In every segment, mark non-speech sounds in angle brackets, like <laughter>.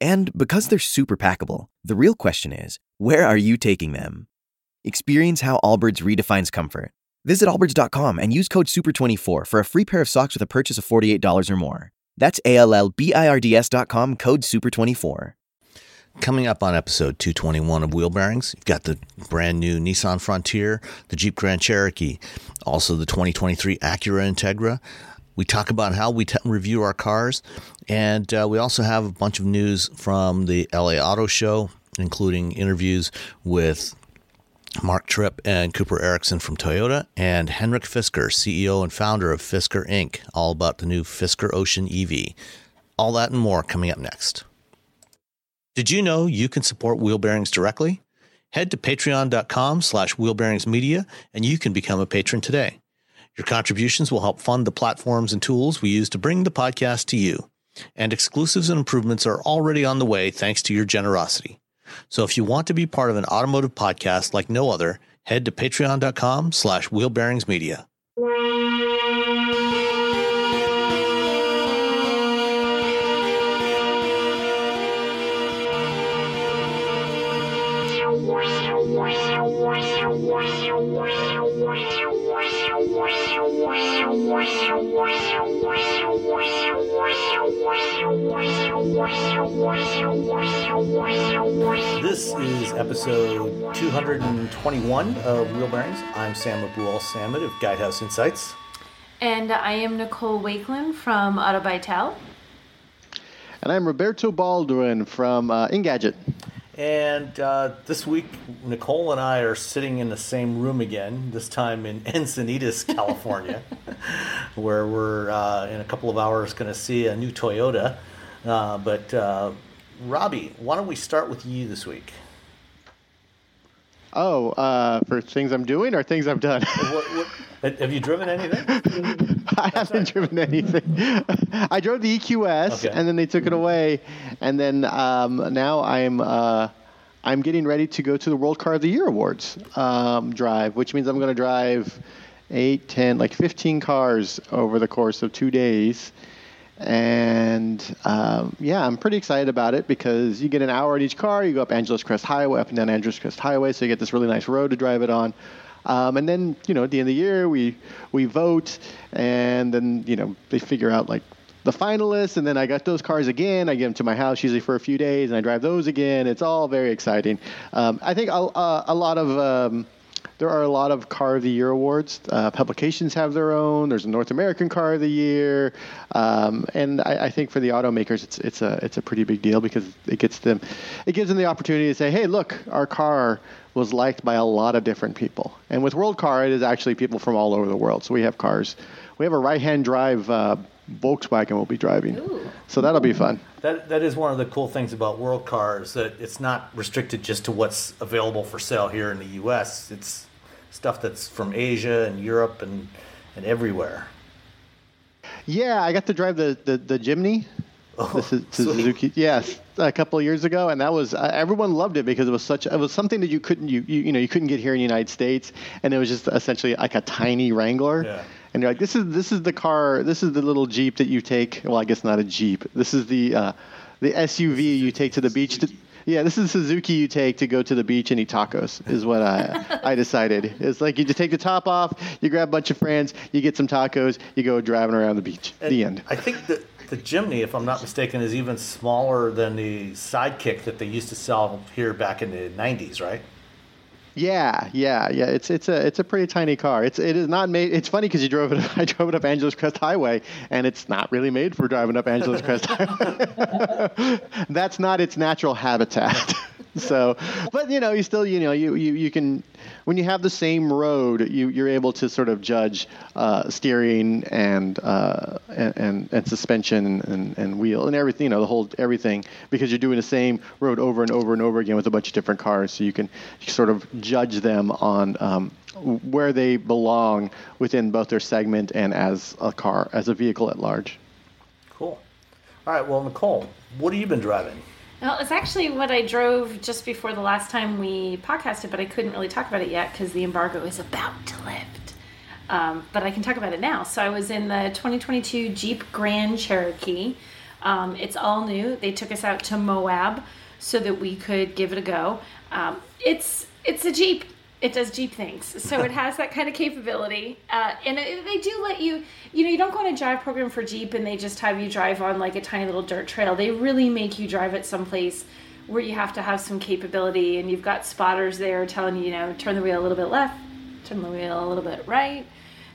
And because they're super packable, the real question is where are you taking them? Experience how Allbirds redefines comfort. Visit allbirds.com and use code SUPER24 for a free pair of socks with a purchase of $48 or more. That's A L L B I R D S.com code SUPER24. Coming up on episode 221 of Wheel Bearings, you've got the brand new Nissan Frontier, the Jeep Grand Cherokee, also the 2023 Acura Integra. We talk about how we t- review our cars, and uh, we also have a bunch of news from the LA Auto Show, including interviews with Mark Tripp and Cooper Erickson from Toyota, and Henrik Fisker, CEO and founder of Fisker Inc., all about the new Fisker Ocean EV. All that and more coming up next. Did you know you can support Wheel Bearings directly? Head to patreon.com slash wheelbearingsmedia and you can become a patron today. Your contributions will help fund the platforms and tools we use to bring the podcast to you. And exclusives and improvements are already on the way thanks to your generosity. So if you want to be part of an automotive podcast like no other, head to patreon.com slash wheelbearingsmedia. This is episode 221 of Wheel Bearings. I'm Sam Abuelsamid of Guidehouse Insights. And I am Nicole Wakelin from Autobytel. And I'm Roberto Baldwin from uh, Engadget. And uh, this week, Nicole and I are sitting in the same room again, this time in <laughs> Encinitas, California, <laughs> where we're uh, in a couple of hours going to see a new Toyota. Uh, but uh, Robbie, why don't we start with you this week? Oh, uh, for things I'm doing or things I've done? what, what, have you driven anything? <laughs> I haven't right. driven anything. <laughs> I drove the EQS, okay. and then they took it away, and then um, now I'm uh, I'm getting ready to go to the World Car of the Year Awards um, drive, which means I'm going to drive eight, ten, like 15 cars over the course of two days. And um, yeah, I'm pretty excited about it because you get an hour in each car. You go up Angeles Crest Highway, up and down Angeles Crest Highway, so you get this really nice road to drive it on. Um, and then you know at the end of the year we we vote, and then you know they figure out like the finalists, and then I got those cars again. I get them to my house usually for a few days, and I drive those again. It's all very exciting. Um, I think a, a, a lot of um, there are a lot of Car of the Year awards. Uh, publications have their own. There's a North American Car of the Year, um, and I, I, think for the automakers, it's it's a it's a pretty big deal because it gets them, it gives them the opportunity to say, hey, look, our car was liked by a lot of different people. And with World Car, it is actually people from all over the world. So we have cars. We have a right-hand drive uh, Volkswagen we'll be driving. Ooh. So that'll be fun. That that is one of the cool things about World Cars that it's not restricted just to what's available for sale here in the U.S. It's stuff that's from Asia and Europe and and everywhere. Yeah, I got to drive the the, the Jimny. Oh, the Suzuki, yes, a couple of years ago, and that was uh, everyone loved it because it was such it was something that you couldn't you, you you know you couldn't get here in the United States, and it was just essentially like a tiny Wrangler. Yeah and you're like, this is this is the car, this is the little Jeep that you take. Well, I guess not a Jeep. This is the uh, the SUV you take to the beach. To, yeah, this is the Suzuki you take to go to the beach and eat tacos. Is what I <laughs> I decided. It's like you just take the top off, you grab a bunch of friends, you get some tacos, you go driving around the beach. And the end. I think that the Jimny, if I'm not mistaken, is even smaller than the Sidekick that they used to sell here back in the '90s, right? Yeah, yeah, yeah. It's it's a it's a pretty tiny car. It's it is not made. It's funny because you drove it. <laughs> I drove it up Angeles Crest Highway, and it's not really made for driving up Angeles Crest <laughs> Highway. <laughs> That's not its natural habitat. <laughs> so, but you know, you still, you know, you, you, you can, when you have the same road, you, you're able to sort of judge uh, steering and, uh, and, and, and suspension and, and wheel and everything, you know, the whole everything because you're doing the same road over and over and over again with a bunch of different cars. So you can sort of judge them on um, where they belong within both their segment and as a car, as a vehicle at large. Cool. All right. Well, Nicole, what have you been driving? Well, it's actually what I drove just before the last time we podcasted, but I couldn't really talk about it yet because the embargo is about to lift. Um, but I can talk about it now. So I was in the 2022 Jeep Grand Cherokee. Um, it's all new. They took us out to Moab so that we could give it a go. Um, it's it's a Jeep it does Jeep things. So it has that kind of capability. Uh, and it, they do let you, you know, you don't go on a drive program for Jeep and they just have you drive on like a tiny little dirt trail. They really make you drive it someplace where you have to have some capability and you've got spotters there telling you, you know, turn the wheel a little bit left, turn the wheel a little bit right.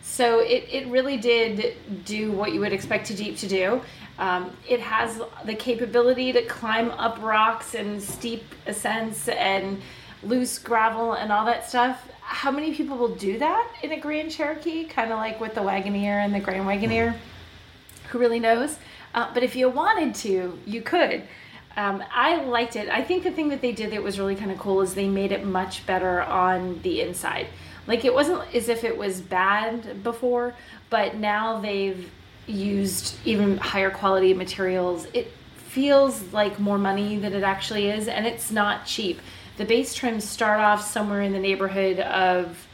So it, it really did do what you would expect a Jeep to do. Um, it has the capability to climb up rocks and steep ascents and loose gravel and all that stuff. How many people will do that in a Grand Cherokee? Kind of like with the Wagoneer and the Grand Wagoneer. Who really knows? Uh, but if you wanted to, you could. Um, I liked it. I think the thing that they did that was really kind of cool is they made it much better on the inside. Like it wasn't as if it was bad before, but now they've used even higher quality materials. It feels like more money than it actually is, and it's not cheap the base trims start off somewhere in the neighborhood of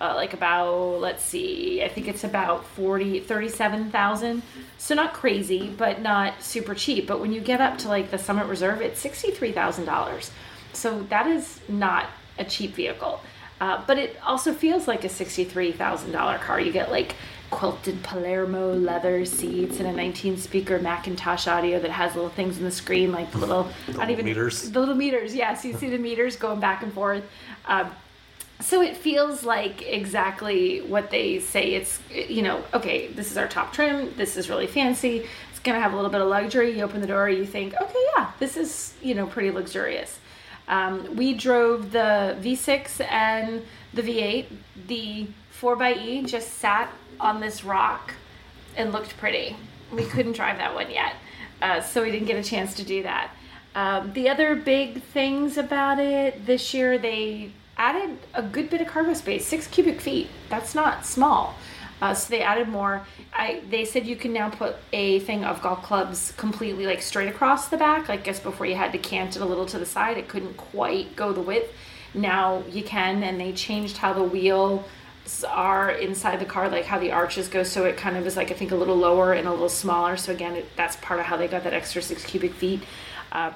uh, like about let's see i think it's about 40 37000 so not crazy but not super cheap. But when you get up to like the summit reserve it's $63000 so that is not a cheap vehicle. Uh, but it also feels like a $63000 car. You get like quilted Palermo leather seats and a 19 speaker McIntosh audio that has little things in the screen like the little the not even meters. the little meters yes you see the meters going back and forth. Um, so it feels like exactly what they say. It's you know okay this is our top trim this is really fancy it's gonna have a little bit of luxury. You open the door you think okay yeah this is you know pretty luxurious. Um, we drove the v6 and the v8 the 4xe just sat on this rock and looked pretty. We couldn't drive that one yet, uh, so we didn't get a chance to do that. Um, the other big things about it this year, they added a good bit of cargo space, six cubic feet. That's not small. Uh, so they added more. I they said you can now put a thing of golf clubs completely like straight across the back. Like guess before you had to cant it a little to the side, it couldn't quite go the width. Now you can, and they changed how the wheel are inside the car, like how the arches go. So it kind of is like I think a little lower and a little smaller. So again, it, that's part of how they got that extra six cubic feet. Uh,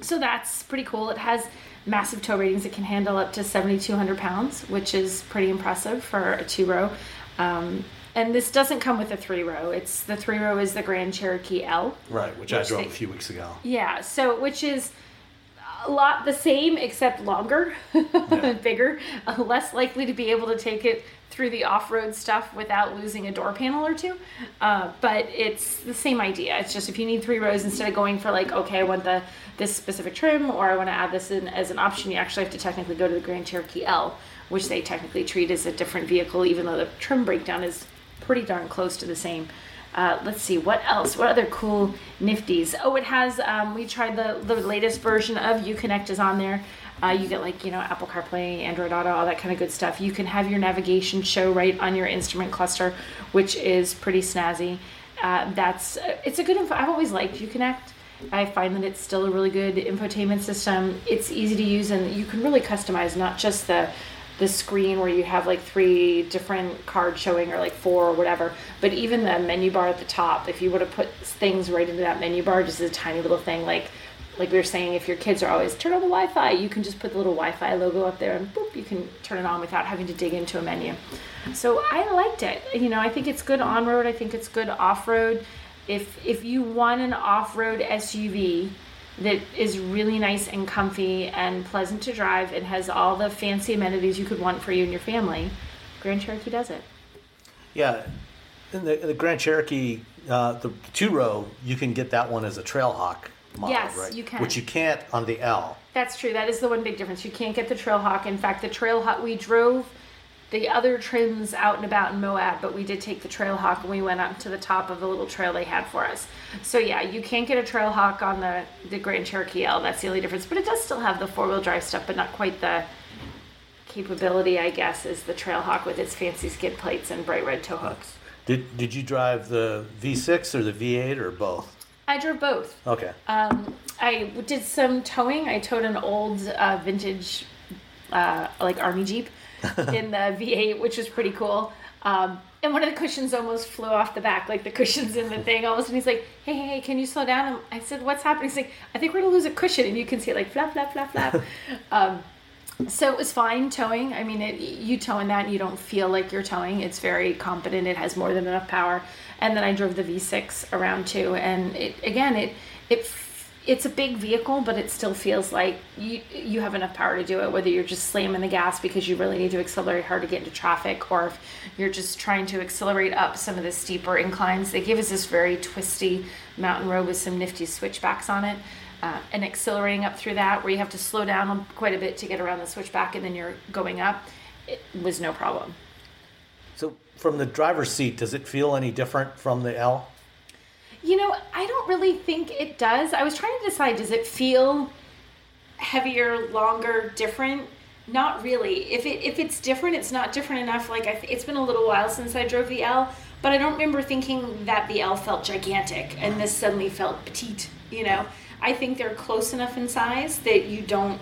so that's pretty cool. It has massive tow ratings. It can handle up to 7,200 pounds, which is pretty impressive for a two row. Um, and this doesn't come with a three row. It's the three row is the Grand Cherokee L. Right, which, which I drove they, a few weeks ago. Yeah, so which is a lot the same except longer, <laughs> yeah. bigger, uh, less likely to be able to take it through the off-road stuff without losing a door panel or two. Uh, but it's the same idea. It's just if you need three rows instead of going for like, okay, I want the this specific trim or I want to add this in as an option, you actually have to technically go to the Grand Cherokee L, which they technically treat as a different vehicle, even though the trim breakdown is pretty darn close to the same. Uh, let's see what else. What other cool nifties? Oh, it has. Um, we tried the the latest version of Uconnect is on there. Uh, you get like you know Apple CarPlay, Android Auto, all that kind of good stuff. You can have your navigation show right on your instrument cluster, which is pretty snazzy. Uh, that's uh, it's a good. Info- I've always liked Uconnect. I find that it's still a really good infotainment system. It's easy to use, and you can really customize not just the the screen where you have like three different cards showing or like four or whatever. But even the menu bar at the top if you were to put things right into that menu bar just as a tiny little thing like like we were saying if your kids are always turn on the wi-fi you can just put the little wi-fi logo up there and boop you can turn it on without having to dig into a menu. So i liked it. You know i think it's good on road i think it's good off road if if you want an off-road SUV that is really nice and comfy and pleasant to drive and has all the fancy amenities you could want for you and your family, Grand Cherokee does it. Yeah, in the, the Grand Cherokee, uh, the two row, you can get that one as a Trailhawk model, yes, right? you can. Which you can't on the L. That's true. That is the one big difference. You can't get the Trailhawk. In fact, the Trailhawk we drove the other trims out and about in Moab, but we did take the Trailhawk and we went up to the top of the little trail they had for us. So yeah, you can't get a Trailhawk on the the Grand Cherokee L. That's the only difference. But it does still have the four wheel drive stuff, but not quite the capability, I guess, as the Trailhawk with its fancy skid plates and bright red tow hooks. Did Did you drive the V6 or the V8 or both? I drove both. Okay. Um, I did some towing. I towed an old uh, vintage, uh, like army jeep, in the <laughs> V8, which was pretty cool. Um, and one of the cushions almost flew off the back, like the cushions in the thing. All of a sudden, he's like, "Hey, hey, hey, can you slow down?" And I said, "What's happening?" He's like, "I think we're gonna lose a cushion," and you can see it like flap, flap, flap, flap. <laughs> um, so it was fine towing. I mean, it, you tow in that, you don't feel like you're towing. It's very competent. It has more than enough power. And then I drove the V6 around too, and it again, it it it's a big vehicle, but it still feels like you you have enough power to do it. Whether you're just slamming the gas because you really need to accelerate hard to get into traffic, or if you're just trying to accelerate up some of the steeper inclines. They give us this very twisty mountain road with some nifty switchbacks on it. Uh, and accelerating up through that, where you have to slow down quite a bit to get around the switchback, and then you're going up, it was no problem. So, from the driver's seat, does it feel any different from the L? You know, I don't really think it does. I was trying to decide does it feel heavier, longer, different? Not really. If it if it's different, it's not different enough. Like I it's been a little while since I drove the L, but I don't remember thinking that the L felt gigantic and this suddenly felt petite. You know, I think they're close enough in size that you don't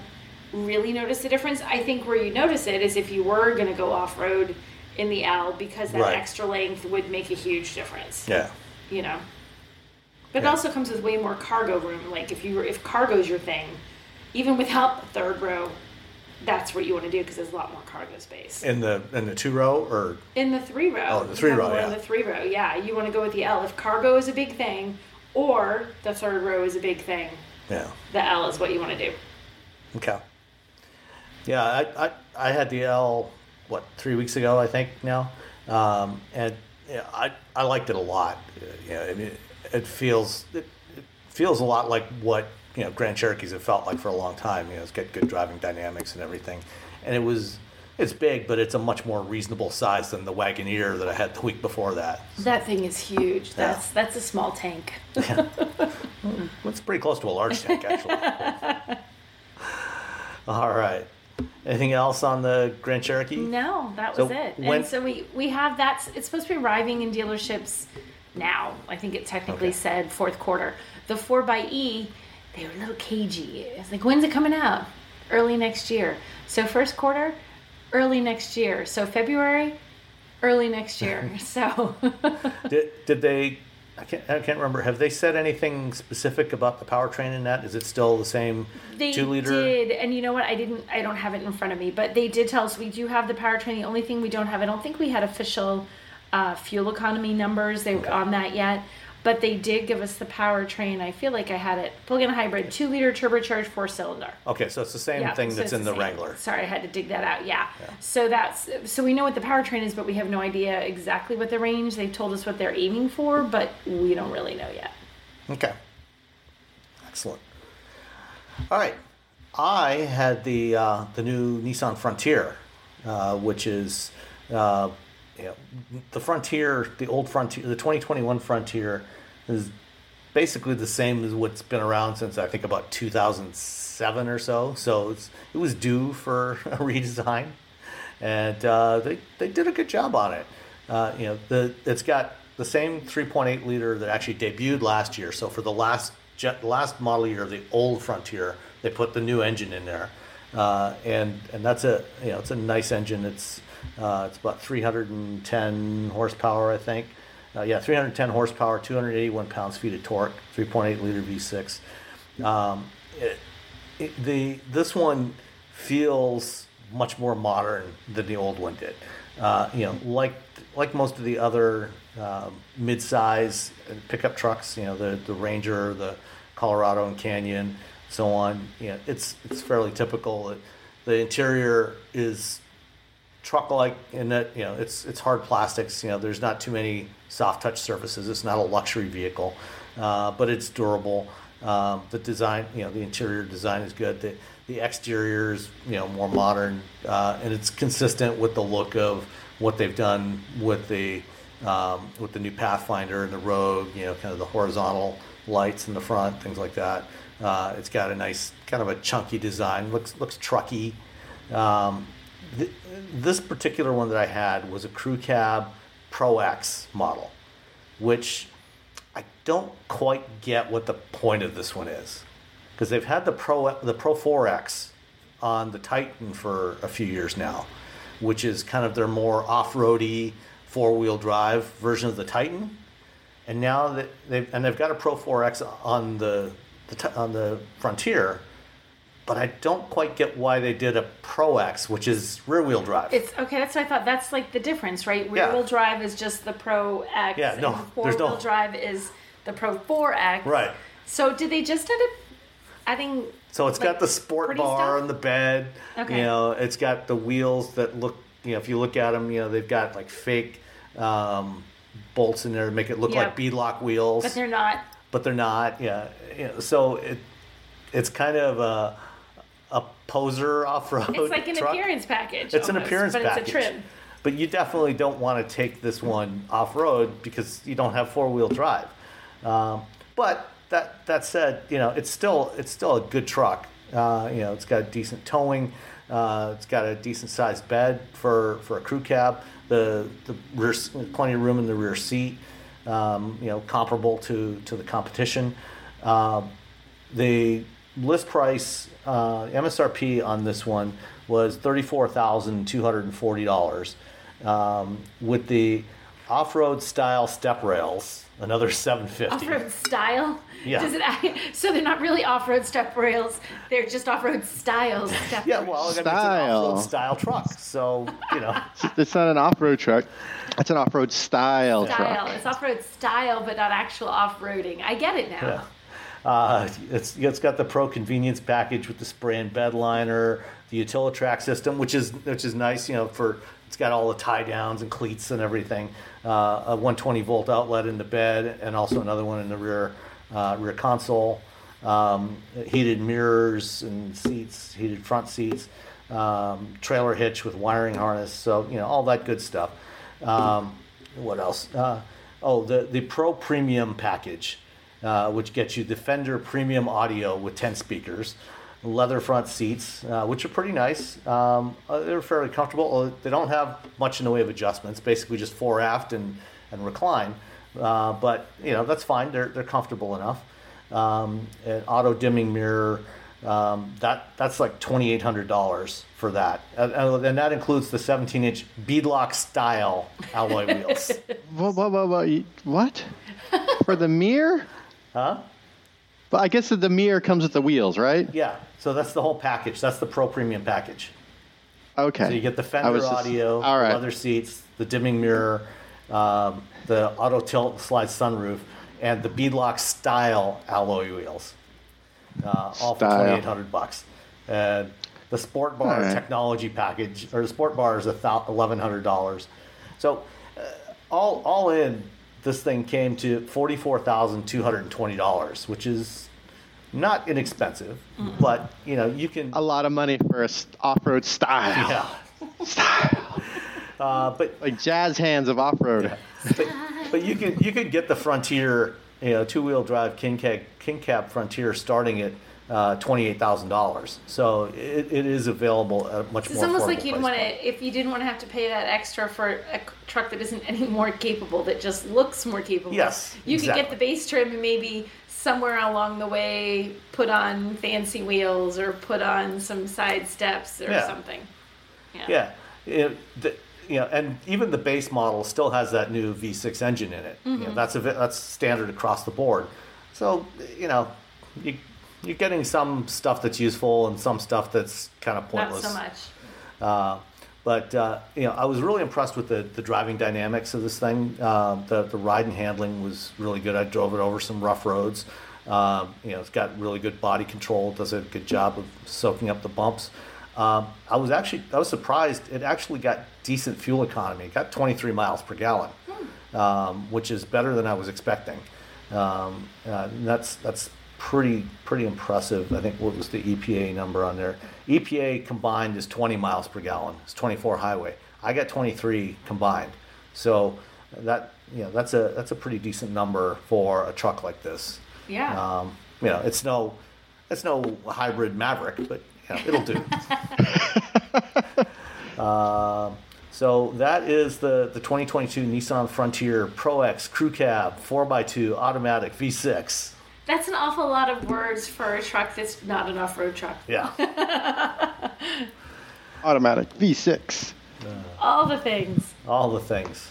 really notice the difference. I think where you notice it is if you were going to go off road in the L because that Right. extra length would make a huge difference. Yeah. You know. But it also comes with way more cargo room. Like if you were, if cargo's your thing, even without the third row, that's what you want to do because there's a lot more cargo space. In the in the two row or In the three row, Oh, the three row, yeah. In the three row, yeah, you want to go with the L. If cargo is a big thing, or the third row is a big thing, yeah. the L is what you want to do. Okay. Yeah, I, I, I had the L, what, three weeks ago, I think now. Um, and yeah, I, I liked it a lot. Yeah, I mean, it feels, it, it feels a lot like what, you know, Grand Cherokees have felt like for a long time. You know, it's got good driving dynamics and everything. And it was, it's big, but it's a much more reasonable size than the Wagoneer that I had the week before that. That thing is huge. That's that's a small tank. <laughs> It's pretty close to a large tank, actually. <laughs> All right. Anything else on the Grand Cherokee? No, that was So it. when- and so we we have that. It's supposed to be arriving in dealerships now. I think it technically Okay. said fourth quarter. The four x E, they were a little cagey. It's like when's it coming out? Early next year. So first quarter, early next year. So February, early next year. <laughs> so <laughs> Did, did they? I can't, I can't remember. Have they said anything specific about the powertrain in that? Is it still the same They two liter? They did, and you know what? I didn't. I don't have it in front of me, but they did tell us we do have the powertrain. The only thing we don't have, I don't think we had official uh, fuel economy numbers. They Okay. on that yet, but they did give us the powertrain. I feel like I had it plug-in hybrid, two liter turbocharged, four cylinder. Okay, so it's the same Yeah, thing so that's it's in the same. Wrangler. Sorry, I had to dig that out. Yeah. So that's so we know what the powertrain is, but we have no idea exactly what the range. They've told us what they're aiming for, but we don't really know yet. Okay. Excellent. All right. I had the uh, the new Nissan Frontier, uh, which is uh, you know, the Frontier, the old Frontier, the 2021 Frontier is basically the same as what's been around since I think about 2007 or so. So it was due for <laughs> a redesign, and uh, they they did a good job on it. Uh, you know, the it's got the same 3.8 liter that actually debuted last year. So for the last jet, last model year of the old Frontier, they put the new engine in there, uh, and and that's a you know it's a nice engine. It's uh, it's about 310 horsepower, I think. Uh, yeah, 310 horsepower, 281 pounds feet of torque, 3.8 liter V6. Um, it, it, the this one feels much more modern than the old one did. Uh, you know, like like most of the other uh, mid-size pickup trucks, you know, the the Ranger, the Colorado and Canyon, so on. You know, it's it's fairly typical. The interior is truck-like in that you know it's it's hard plastics. You know, there's not too many soft touch surfaces. It's not a luxury vehicle, uh, but it's durable. Um, the design, you know, the interior design is good. The the exterior is you know more modern, uh, and it's consistent with the look of what they've done with the um, with the new Pathfinder and the Rogue. You know, kind of the horizontal lights in the front, things like that. Uh, it's got a nice kind of a chunky design. looks looks trucky. Um, th- this particular one that I had was a crew cab Pro X model, which I don't quite get what the point of this one is, because they've had the Pro the Pro 4X on the Titan for a few years now, which is kind of their more off-roady four-wheel drive version of the Titan, and now that they've and they've got a Pro 4X on the, the on the Frontier, but I don't quite get why they did a Pro X, which is rear wheel drive. It's okay. That's what I thought. That's like the difference, right? Rear wheel drive is just the Pro X. Yeah, no, four wheel no... drive is the Pro 4X. Right. So did they just end up adding? So it's like, got the sport bar on the bed. Okay. You know, it's got the wheels that look. You know, if you look at them, you know they've got like fake um, bolts in there to make it look yep. like beadlock wheels. But they're not. But they're not. Yeah. You know, so it it's kind of a poser off road. It's like an truck. appearance package. It's almost, an appearance but package. It's a trim. But you definitely don't want to take this one off road because you don't have four wheel drive. Um, but that that said, you know it's still it's still a good truck. Uh, you know it's got decent towing. Uh, it's got a decent sized bed for, for a crew cab. The the rear plenty of room in the rear seat. Um, you know comparable to to the competition. Uh, the list price uh, MSRP on this one was thirty-four thousand two hundred and forty dollars, um, with the off-road style step rails, another seven fifty. Off-road style. Yeah. Does it? So they're not really off-road step rails; they're just off-road style <laughs> step. yeah, well, style. it's an off-road style truck, so you know. <laughs> it's not an off-road truck. It's an off-road style, style. truck. It's off-road style, but not actual off-roading. I get it now. Yeah. Uh, it's, it's got the pro convenience package with the spray and bed liner, the Utilitrack system, which is which is nice, you know, for it's got all the tie downs and cleats and everything. Uh, a 120 volt outlet in the bed, and also another one in the rear uh, rear console. Um, heated mirrors and seats, heated front seats, um, trailer hitch with wiring harness. So you know all that good stuff. Um, what else? Uh, oh, the the Pro Premium package. Uh, which gets you the Fender Premium Audio with 10 speakers, leather front seats, uh, which are pretty nice. Um, uh, they're fairly comfortable. They don't have much in the way of adjustments, basically just fore aft and, and recline. Uh, but, you know, that's fine. They're, they're comfortable enough. Um, an auto dimming mirror, um, that that's like twenty eight hundred dollars for that, and, and, that includes the seventeen inch beadlock style alloy wheels. what? What? What? What? for the mirror? Huh? But I guess the mirror comes with the wheels, right? Yeah. So that's the whole package. That's the Pro Premium package. Okay. So you get the Fender just, audio, all right. leather seats, the dimming mirror, um, the auto tilt slide sunroof, and the beadlock style alloy wheels. Uh, all for twenty eight hundred bucks. And the Sport Bar right. technology package, or the Sport Bar is eleven hundred dollars. So uh, all all in, this thing came to $44,220, which is not inexpensive, mm but you know, you can a lot of money for a off-road style. Yeah. <laughs> style. Uh, but like jazz hands of off-road. Yeah. But, but you can you can get the Frontier, you know, two-wheel drive king cab, king cab Frontier starting at uh, twenty-eight thousand dollars. So it, it is available at much it's more. It's almost like you'd want to, if you didn't want to have to pay that extra for a truck that isn't <laughs> any more capable, that just looks more capable. Yes, you exactly. could get the base trim and maybe somewhere along the way put on fancy wheels or put on some side steps or yeah. something. Yeah. Yeah. It, the, you know, and even the base model still has that new V6 engine in it. Mm-hmm. You know, mm-hmm. that's a that's standard across the board. So you know, you you're getting some stuff that's useful and some stuff that's kind of pointless. Not so much. Uh, but uh, you know, I was really impressed with the, the driving dynamics of this thing. Uh, the the ride and handling was really good. I drove it over some rough roads. Uh, you know, it's got really good body control. Does a good job of soaking up the bumps. Um, I was actually I was surprised. It actually got decent fuel economy. It got 23 miles per gallon, um, which is better than I was expecting. Um, uh, that's that's pretty pretty impressive. I think what was the EPA number on there? EPA combined is 20 miles per gallon. It's 24 highway. I got 23 combined. So that you know that's a that's a pretty decent number for a truck like this. Yeah. Um, you know, it's no it's no hybrid Maverick, but you know, it'll do. <laughs> <laughs> uh, so that is the, the 2022 Nissan Frontier Pro X Crew Cab 4x2 automatic V6. That's an awful lot of words for a truck that's not an off-road truck. Yeah. <laughs> Automatic V6. All the things. All the things.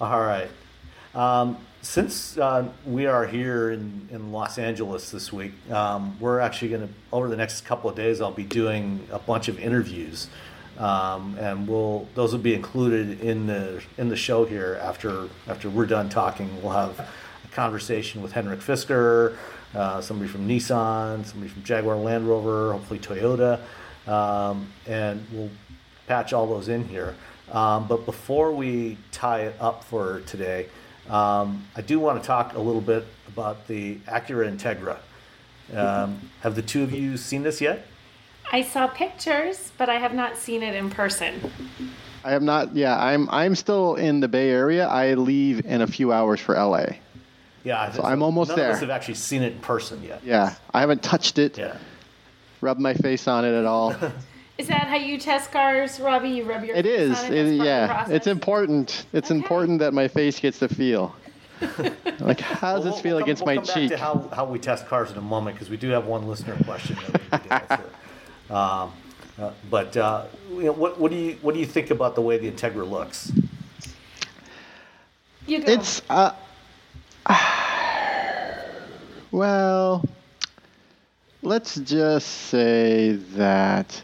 All right. Um, since uh, we are here in, in Los Angeles this week, um, we're actually going to, over the next couple of days, I'll be doing a bunch of interviews. Um, and we'll those will be included in the in the show here after after we're done talking. We'll have conversation with Henrik Fisker, uh, somebody from Nissan, somebody from Jaguar Land Rover, hopefully Toyota, um, and we'll patch all those in here. Um, but before we tie it up for today, um, I do want to talk a little bit about the Acura Integra. Um, have the two of you seen this yet? I saw pictures, but I have not seen it in person. I have not. Yeah, I'm. I'm still in the Bay Area. I leave in a few hours for LA. Yeah, so I'm almost none there. None of us have actually seen it in person yet. Yeah, I haven't touched it. Yeah. Rubbed my face on it at all. <laughs> Is that how you test cars, Robbie? You rub your it face is. on it? It, yeah, it's important. It's Okay. important that my face gets to feel. <laughs> like, how does Well, this feel we'll come- against we'll my come cheek? Back to how, how we test cars in a moment because we do have one listener question that we need to <laughs> answer. Um, uh, but uh, you know, what, what do you what do you think about the way the Integra looks? You go. It's uh, <sighs> well, let's just say that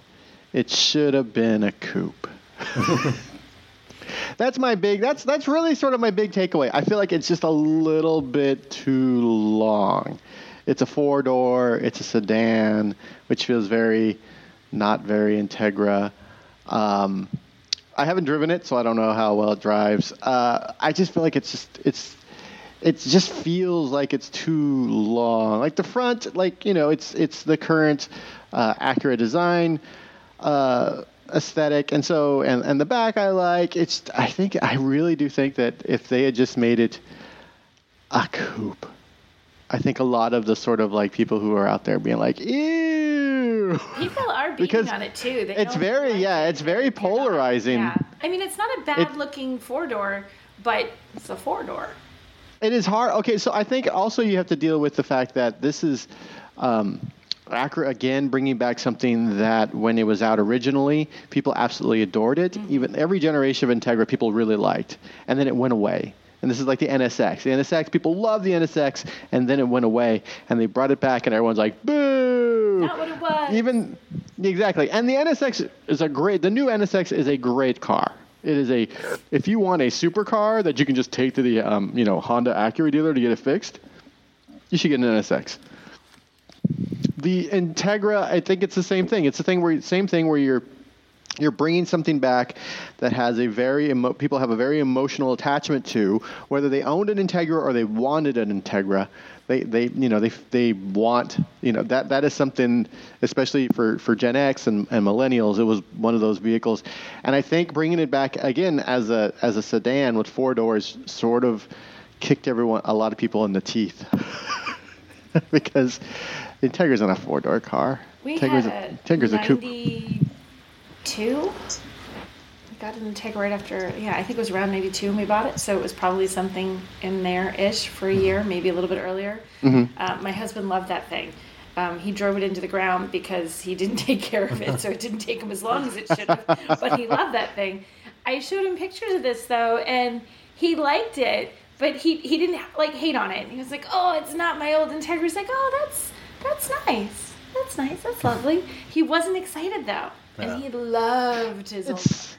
it should have been a coupe. <laughs> that's my big. That's that's really sort of my big takeaway. I feel like it's just a little bit too long. It's a four door. It's a sedan, which feels very not very Integra. Um, I haven't driven it, so I don't know how well it drives. Uh, I just feel like it's just it's it just feels like it's too long. Like the front, like you know, it's it's the current uh, Acura design uh, aesthetic, and so and and the back I like. It's I think I really do think that if they had just made it a coupe, I think a lot of the sort of like people who are out there being like, ew. People are beating Because on it too. They it's very- like yeah, it. it's very polarizing. Yeah. I mean, it's not a bad looking four door, but it's a four door. It is hard. Okay, so I think also you have to deal with the fact that this is um, Acura again bringing back something that when it was out originally, people absolutely adored it. Even every generation of Integra, people really liked, and then it went away. And this is like the NSX. The NSX, people love the NSX, and then it went away, and they brought it back, and everyone's like, "Boo!" Not what it was. Even exactly. And the NSX is a great. The new NSX is a great car. It is a. If you want a supercar that you can just take to the um, you know Honda Acura dealer to get it fixed, you should get an NSX. The Integra, I think it's the same thing. It's the thing where same thing where you're you're bringing something back that has a very emo- people have a very emotional attachment to whether they owned an Integra or they wanted an Integra they, they you know they, they want you know that that is something especially for, for Gen X and, and millennials it was one of those vehicles. And I think bringing it back again as a as a sedan with four doors sort of kicked everyone a lot of people in the teeth. <laughs> Because the Integra's not a four door car. We Integra's had a, Integra's a coupe. 92. Got an Integra right after, yeah, I think it was around 92 when we bought it. So it was probably something in there ish for a year, maybe a little bit earlier. Mm-hmm. Uh, my husband loved that thing. Um, he drove it into the ground because he didn't <laughs> take care of it, so it didn't take him as long as it should have. <laughs> but he loved that thing. I showed him pictures of this though, and he liked it, but he he didn't like hate on it. He was like, "Oh, it's not my old Integra." He's like, "Oh, that's that's nice. That's nice. That's lovely." He wasn't excited though. And he loved his old.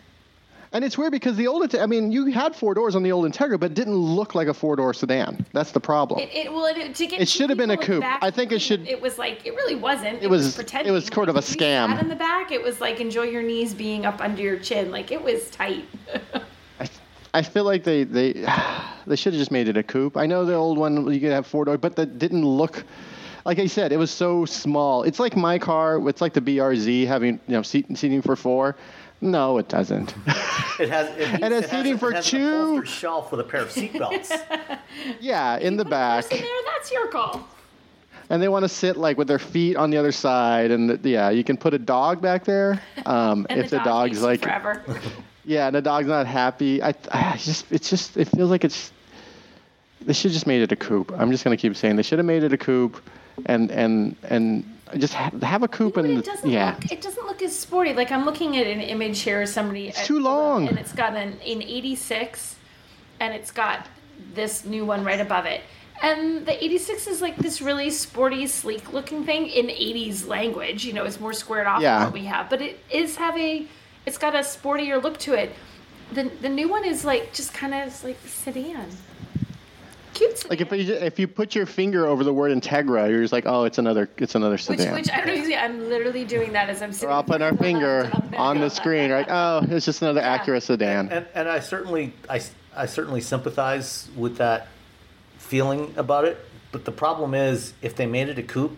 And it's weird because the old, I mean, you had four doors on the old Integra, but it didn't look like a four door sedan. That's the problem. It, it well, it, to get It should have been a people in the coupe. back, I think it should- It was like it really wasn't. It, was- pretending. it was sort of a Like, if you scam. in the back, it was like enjoy your knees being up under your chin. Like it was tight. <laughs> I, I feel like they they <sighs> they should have just made it a coupe. I know the old one you could have four door, but that didn't look. Like I said, it was so small. It's like my car. It's like the BRZ having you know seat, seating for four. No, it doesn't. <laughs> It has it, And it's it seating has, for it has two- an shelf with a pair of seatbelts. <laughs> yeah, in the Put a back, there, that's your call. and they want to sit like with their feet on the other side, and the, yeah, you can put a dog back there. <laughs> Um, And if the, dog dog's like forever. Yeah, and the dog's not happy. I, I just, it's just, it feels like it's. They should just made it a coupe. I'm just gonna keep saying they should have made it a coupe, and and and just ha- have a coupe and it doesn't yeah. look it doesn't look as sporty. Like I'm looking at an image here of somebody It's too long. and it's got an an 86 and it's got this new one right above it. And the 86 is like this really sporty, sleek looking thing in 80s language. You know, it's more squared off Yeah. than what we have, but it is have a it's got a sportier look to it. The the new one is like just kind of like sedan. Cute sedan. Like if you if you put your finger over the word Integra, you're just like, oh, it's another it's another which, sedan. which I don't know. See, I'm literally doing that as I'm sitting. We're all putting our finger on the screen, right? Oh, it's just another Yeah. Acura sedan. and and I certainly I, I certainly sympathize with that feeling about it. But the problem is, if they made it a coupe,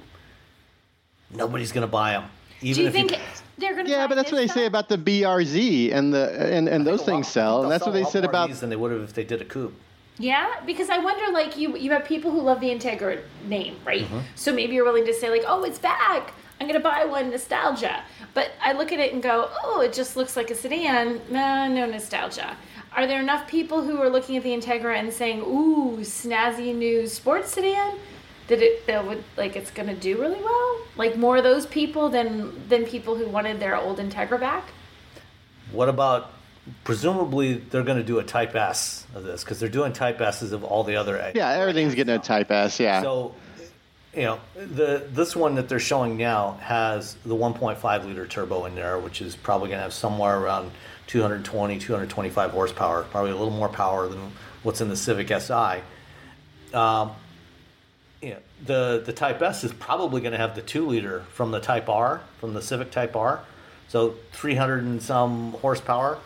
nobody's gonna buy them. Even Do you if think they're going to? yeah, but that's what they say about the BRZ and the and, and those things sell, and that's what they said about. than they would have if they did a coupe. Yeah, because I wonder, like you, you have people who love the Integra name, right? Mm-hmm. So maybe you're willing to say, like, oh, it's back. I'm gonna buy one, nostalgia. But I look at it and go, oh, it just looks like a sedan. Nah, no nostalgia. Are there enough people who are looking at the Integra and saying, ooh, snazzy new sports sedan? That it that would like it's gonna do really well? Like more of those people than than people who wanted their old Integra back? What about? Presumably, they're going to do a Type S of this because they're doing Type S's of all the other. Yeah, everything's getting a Type S. Yeah. So, you know, the this one that they're showing now has the 1.5 liter turbo in there, which is probably going to have somewhere around 220, 225 horsepower, probably a little more power than what's in the Civic Si. Um, you know, the the Type S is probably going to have the two liter from the Type R, from the Civic Type R, so 300 and some horsepower.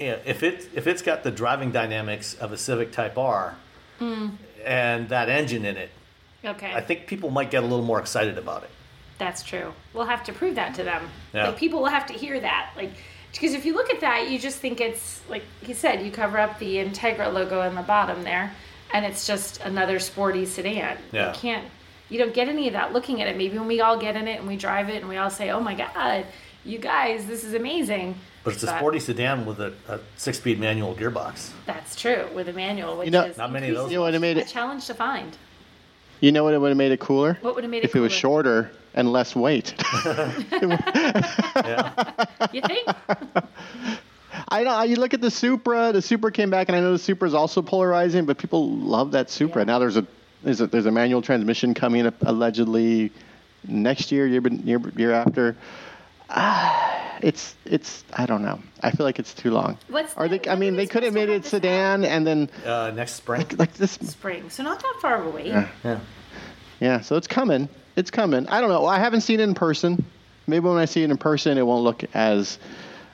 Yeah, if it if it's got the driving dynamics of a Civic Type R hmm. and that engine in it, Okay. I think people might get a little more excited about it. That's true. We'll have to prove that to them. Yeah. Like people will have to hear that. Like because if you look at that, you just think it's like you said, you cover up the Integra logo in the bottom there, and it's just another sporty sedan. Yeah. You can't you don't get any of that looking at it. Maybe when we all get in it and we drive it and we all say, Oh my god, you guys, this is amazing. But it's a sporty sedan with a, a six-speed manual gearbox. That's true, with a manual, which know- is Not many of those. You know what it made a it? challenge to find. You know what it would have made it cooler? What would have made it if it was cooler? shorter and less weight. <laughs> You think? <laughs> I know. You look at the Supra. The Supra came back, and I know the Supra is also polarizing, but people love that Supra. Yeah. Now there's a there's a there's a manual transmission coming up allegedly next year, year year, year after. Ah, <sighs> it's it's I don't know. I feel like it's too long. What's Are the- they? I mean, they they could have made it sedan and then Uh, next spring. <laughs> like this. Spring. So not that far away. Yeah. Yeah, so it's coming. It's coming. I don't know. I haven't seen it in person. Maybe when I see it in person, it won't look as,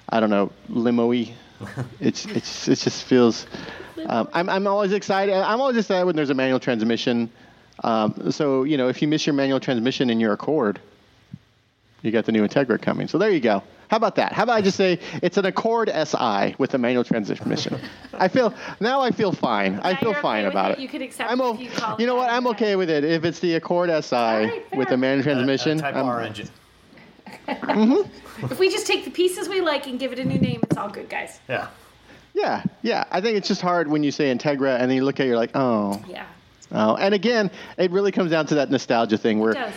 I don't know, limo-y. <laughs> it's it's it just feels. Um, I'm I'm always excited. I'm always excited when there's a manual transmission. Um, so you know, if you miss your manual transmission in your Accord, you got the new Integra coming. So there you go. How about that? How about I just say it's an Accord SI with a manual transmission? <laughs> I feel now I feel fine. I feel you're fine okay about it? it. You could accept I'm it o- if you call you it know what? I'm okay with it if it's the Accord SI right, with a manual transmission. A, a Type I'm- R engine. Mm-hmm. <laughs> If we just take the pieces we like and give it a new name, it's all good, guys. Yeah. Yeah, yeah. I think it's just hard when you say Integra and then you look at it, you're like, oh, Yeah, oh. And again, it really comes down to that nostalgia thing where it does.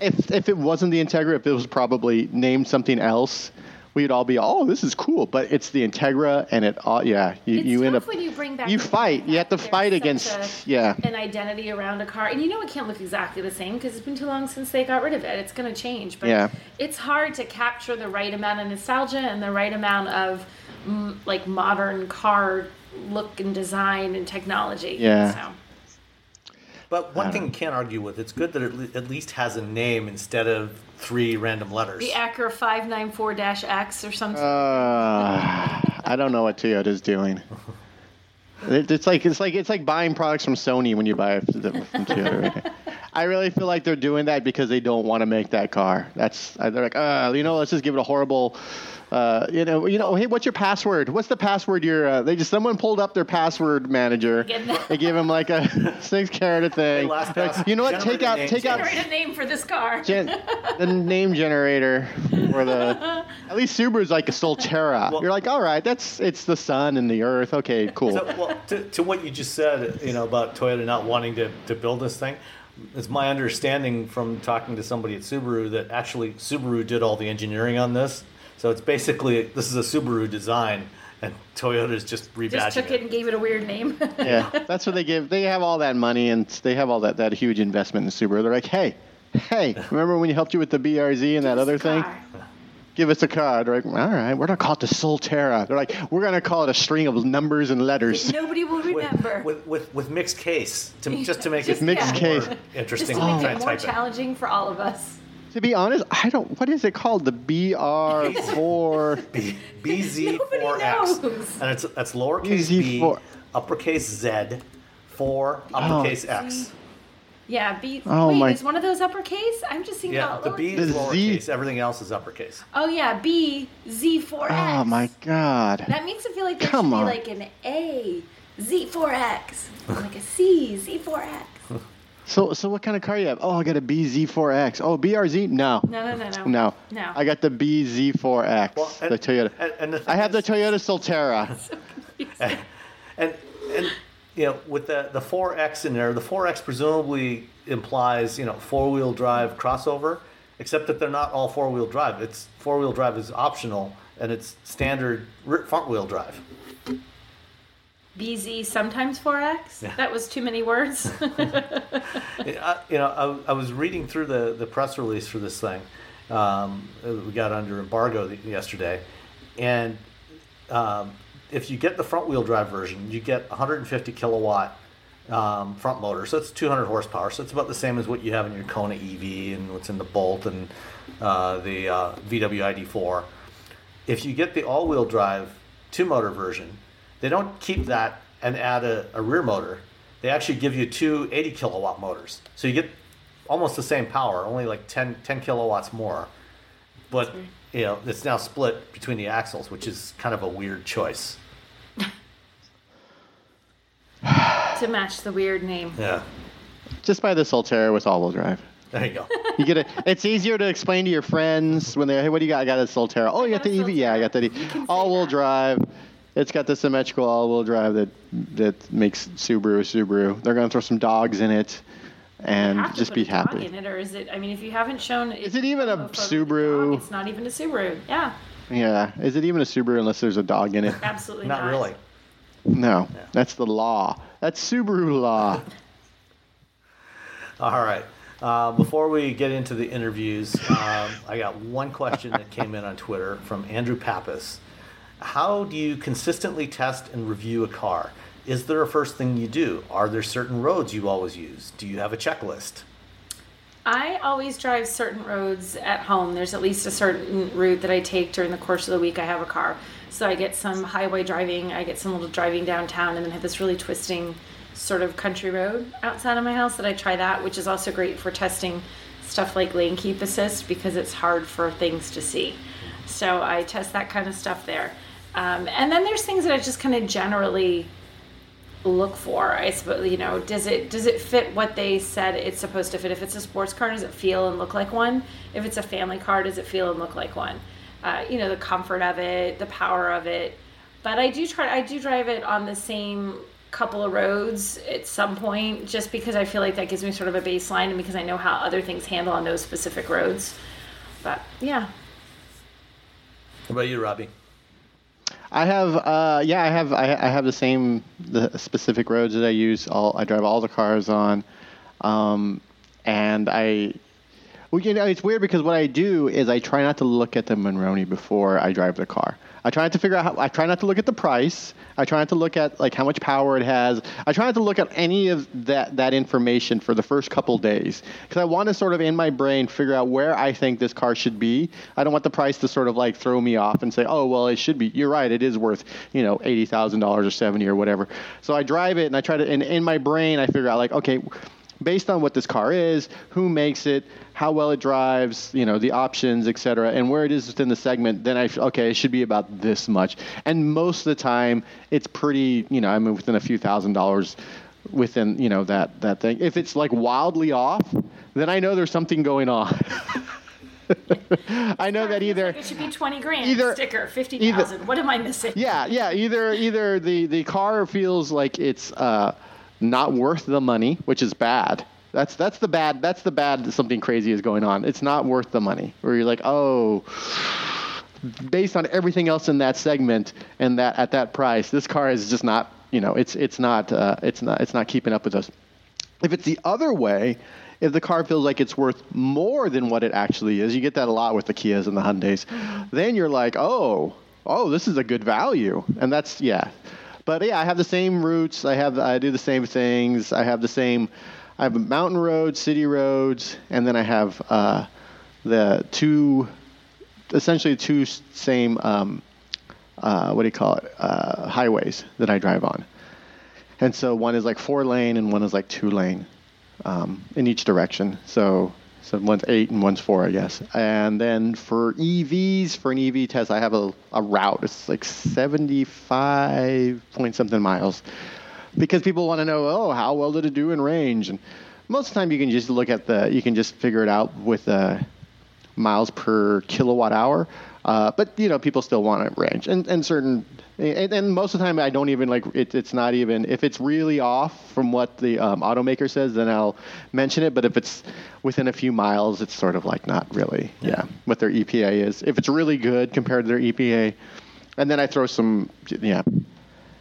If if it wasn't the Integra, if it was probably named something else we'd all be, oh, this is cool. But it's the Integra, and it all, yeah, you, it's you end up. when you bring back you fight. fact You have to that fight against, a- yeah. an identity around a car, and you know it can't look exactly the same because it's been too long since they got rid of it. It's going to change, but Yeah. it's hard to capture the right amount of nostalgia and the right amount of mm, like modern car look and design and technology. Yeah. So. But one thing you can't argue with, it's good that it at least has a name instead of three random letters. The Acura 594-X or something. Uh, I don't know what Toyota's doing. <laughs> It's like it's like it's like buying products from Sony when you buy it from Toyota. I really feel like they're doing that because they don't want to make that car. That's they're like, uh, you know, let's just give it a horrible. Uh, you know, you know. Hey, what's your password? What's the password? You're. Uh, they just someone pulled up their password manager. They gave him like a <laughs> six carat thing. last Like, you know what? Take generate a out, name take out, Generate a name for this car. gen- the name generator for the. At least Subaru's like a Solterra. Well- You're like, all right, that's it's the sun and the earth. Okay, cool. So, well, to, to what you just said, you know, about Toyota not wanting to, to build this thing, it's my understanding from talking to somebody at Subaru that actually Subaru did all the engineering on this. So it's basically this is a Subaru design, and Toyota's just rebadging Just took it and gave it a weird name. <laughs> yeah, that's what they give. They have all that money and they have all that, that huge investment in Subaru. They're like, hey, hey, remember when you helped you with the BRZ and that other thing? Car. Give us a card. They're like, all right, we're gonna call it the Solterra. They're like, we're gonna call it a string of numbers and letters. <laughs> Nobody will remember. with, with, with with mixed case to just to make it Mixed yeah. case. more Just interesting. to make try it more type it. challenging for all of us. To be honest, I don't. What is it called? The BR4. B- <laughs> BZ4X, <laughs> knows. and it's that's lowercase b, BZ4. uppercase Z, four oh. uppercase X. Yeah, B. Oh wait, my- is one of those uppercase? I'm just seeing Yeah, all the B lowercase. is The lowercase. Z. Everything else is uppercase. Oh yeah, B Z4X. Oh my God. That makes it feel like there Come should on. be like an A Z4X, like a C Z4X. <laughs> So, so what kind of car you have? Oh, I got a BZ4X. Oh, BRZ? No. No, no, no, no. No. No. I got the BZ4X, Well, and- the Toyota. and- and the I have the Toyota Solterra. <laughs> <laughs> And and you know, with the the 4X in there, the 4X presumably implies you know four wheel drive crossover, except that they're not all four wheel drive. It's four wheel drive is optional, and it's standard front wheel drive. BZ sometimes 4X. That was too many words. <laughs> I, you know, I, I was reading through the, the press release for this thing. Um, we got under embargo yesterday, and um, if you get the front wheel drive version, you get 150 kilowatt um, front motor, so it's 200 horsepower. So it's about the same as what you have in your Kona EV and what's in the Bolt and uh, the uh, VW ID4. If you get the all wheel drive two motor version, they don't keep that and add a, a rear motor. They actually give you two 80 kilowatt motors. So you get almost the same power, only like 10, 10 kilowatts more. But you know, it's now split between the axles, which is kind of a weird choice. <sighs> to match the weird name. Yeah. Just buy the Solterra with all-wheel drive. There you go. You get it. It's easier to explain to your friends when they're, hey, what do you got? I got a Solterra. Oh, you got got the EV? Yeah, I got the say all-wheel that. drive. It's got the symmetrical all-wheel drive that that makes Subaru a Subaru. They're gonna throw some dogs in it, and have to just put be a dog happy. In it, or is it? I mean, if you haven't shown, Is it even a photo of the dog, Subaru? It's not even a Subaru. Yeah, Yeah. Is it even a Subaru unless there's a dog in it? <laughs> absolutely Not not. really. No, that's the law. That's Subaru law. <laughs> All right. Uh, before we get into the interviews, um, I got one question that came in on Twitter from Andrew Pappas. How do you consistently test and review a car? Is there a first thing you do? Are there certain roads you always use? Do you have a checklist? I always drive certain roads at home. There's at least a certain route that I take during the course of the week. I have a car, so I get some highway driving. I get some little driving downtown, and then have this really twisting sort of country road outside of my house that I try that, which is also great for testing stuff like lane keep assist because it's hard for things to see. So I test that kind of stuff there. Um, and then there's things that I just kind of generally look for i suppose you know does it does it fit what they said it's supposed to fit? If it's a sports car does it feel and look like one? If it's a family car does it feel and look like one? Uh, you know the comfort of it the power of it. But i do try i do drive it on the same couple of roads at some point just because i feel like that gives me sort of a baseline and because i know how other things handle on those specific roads. But yeah. What about you, Robbie? I have, uh, yeah, I have, I, I, have the same the specific roads that I use. All I drive all the cars on, um, and I, well, you know, it's weird because what I do is I try not to look at the Monroney before I drive the car. I try not to figure out how, I try not to look at the price. I try not to look at like how much power it has. I try not to look at any of that that information for the first couple days because I want to sort of in my brain figure out where I think this car should be. I don't want the price to sort of like throw me off and say, "Oh, well, it should be." You're right, it is worth, you know, $80,000 or 70 or whatever. So I drive it and I try to and in my brain I figure out like, "Okay, based on what this car is, who makes it, how well it drives, you know, the options, et cetera, and where it is within the segment, then I, okay, it should be about this much. And most of the time, it's pretty, you know, I mean, within a few thousand dollars within, you know, that, that thing. If it's like wildly off, then I know there's something going on. <laughs> I know that either it should be twenty grand either, sticker fifty thousand. What am I missing? Yeah, yeah. Either either the the car feels like it's uh, not worth the money, which is bad. That's that's the bad. That's the bad. Something crazy is going on. It's not worth the money. Where you're like, oh, based on everything else in that segment and that at that price, this car is just not. You know, it's it's not uh, it's not it's not keeping up with us. If it's the other way, if the car feels like it's worth more than what it actually is, you get that a lot with the Kias and the Hyundais. Then you're like, oh, oh, this is a good value, and that's yeah. But yeah, I have the same routes. I have I do the same things. I have the same. I have mountain roads, city roads, and then I have uh, the two, essentially two same. Um, uh, what do you call it? Uh, highways that I drive on. And so one is like four lane and one is like two lane um, in each direction. So so one's eight and one's four, I guess. And then for EVs, for an EV test, I have a, a route. It's like 75 point something miles. Because people want to know, oh, how well did it do in range? And most of the time, you can just look at the, you can just figure it out with the miles per kilowatt hour. Uh, but you know, people still want a range, and and certain and, and, most of the time, I don't even like it, it's not even if it's really off from what the um, automaker says, then I'll mention it. But if it's within a few miles, it's sort of like not really, yeah, yeah what their EPA is. If it's really good compared to their EPA, and then I throw some, yeah,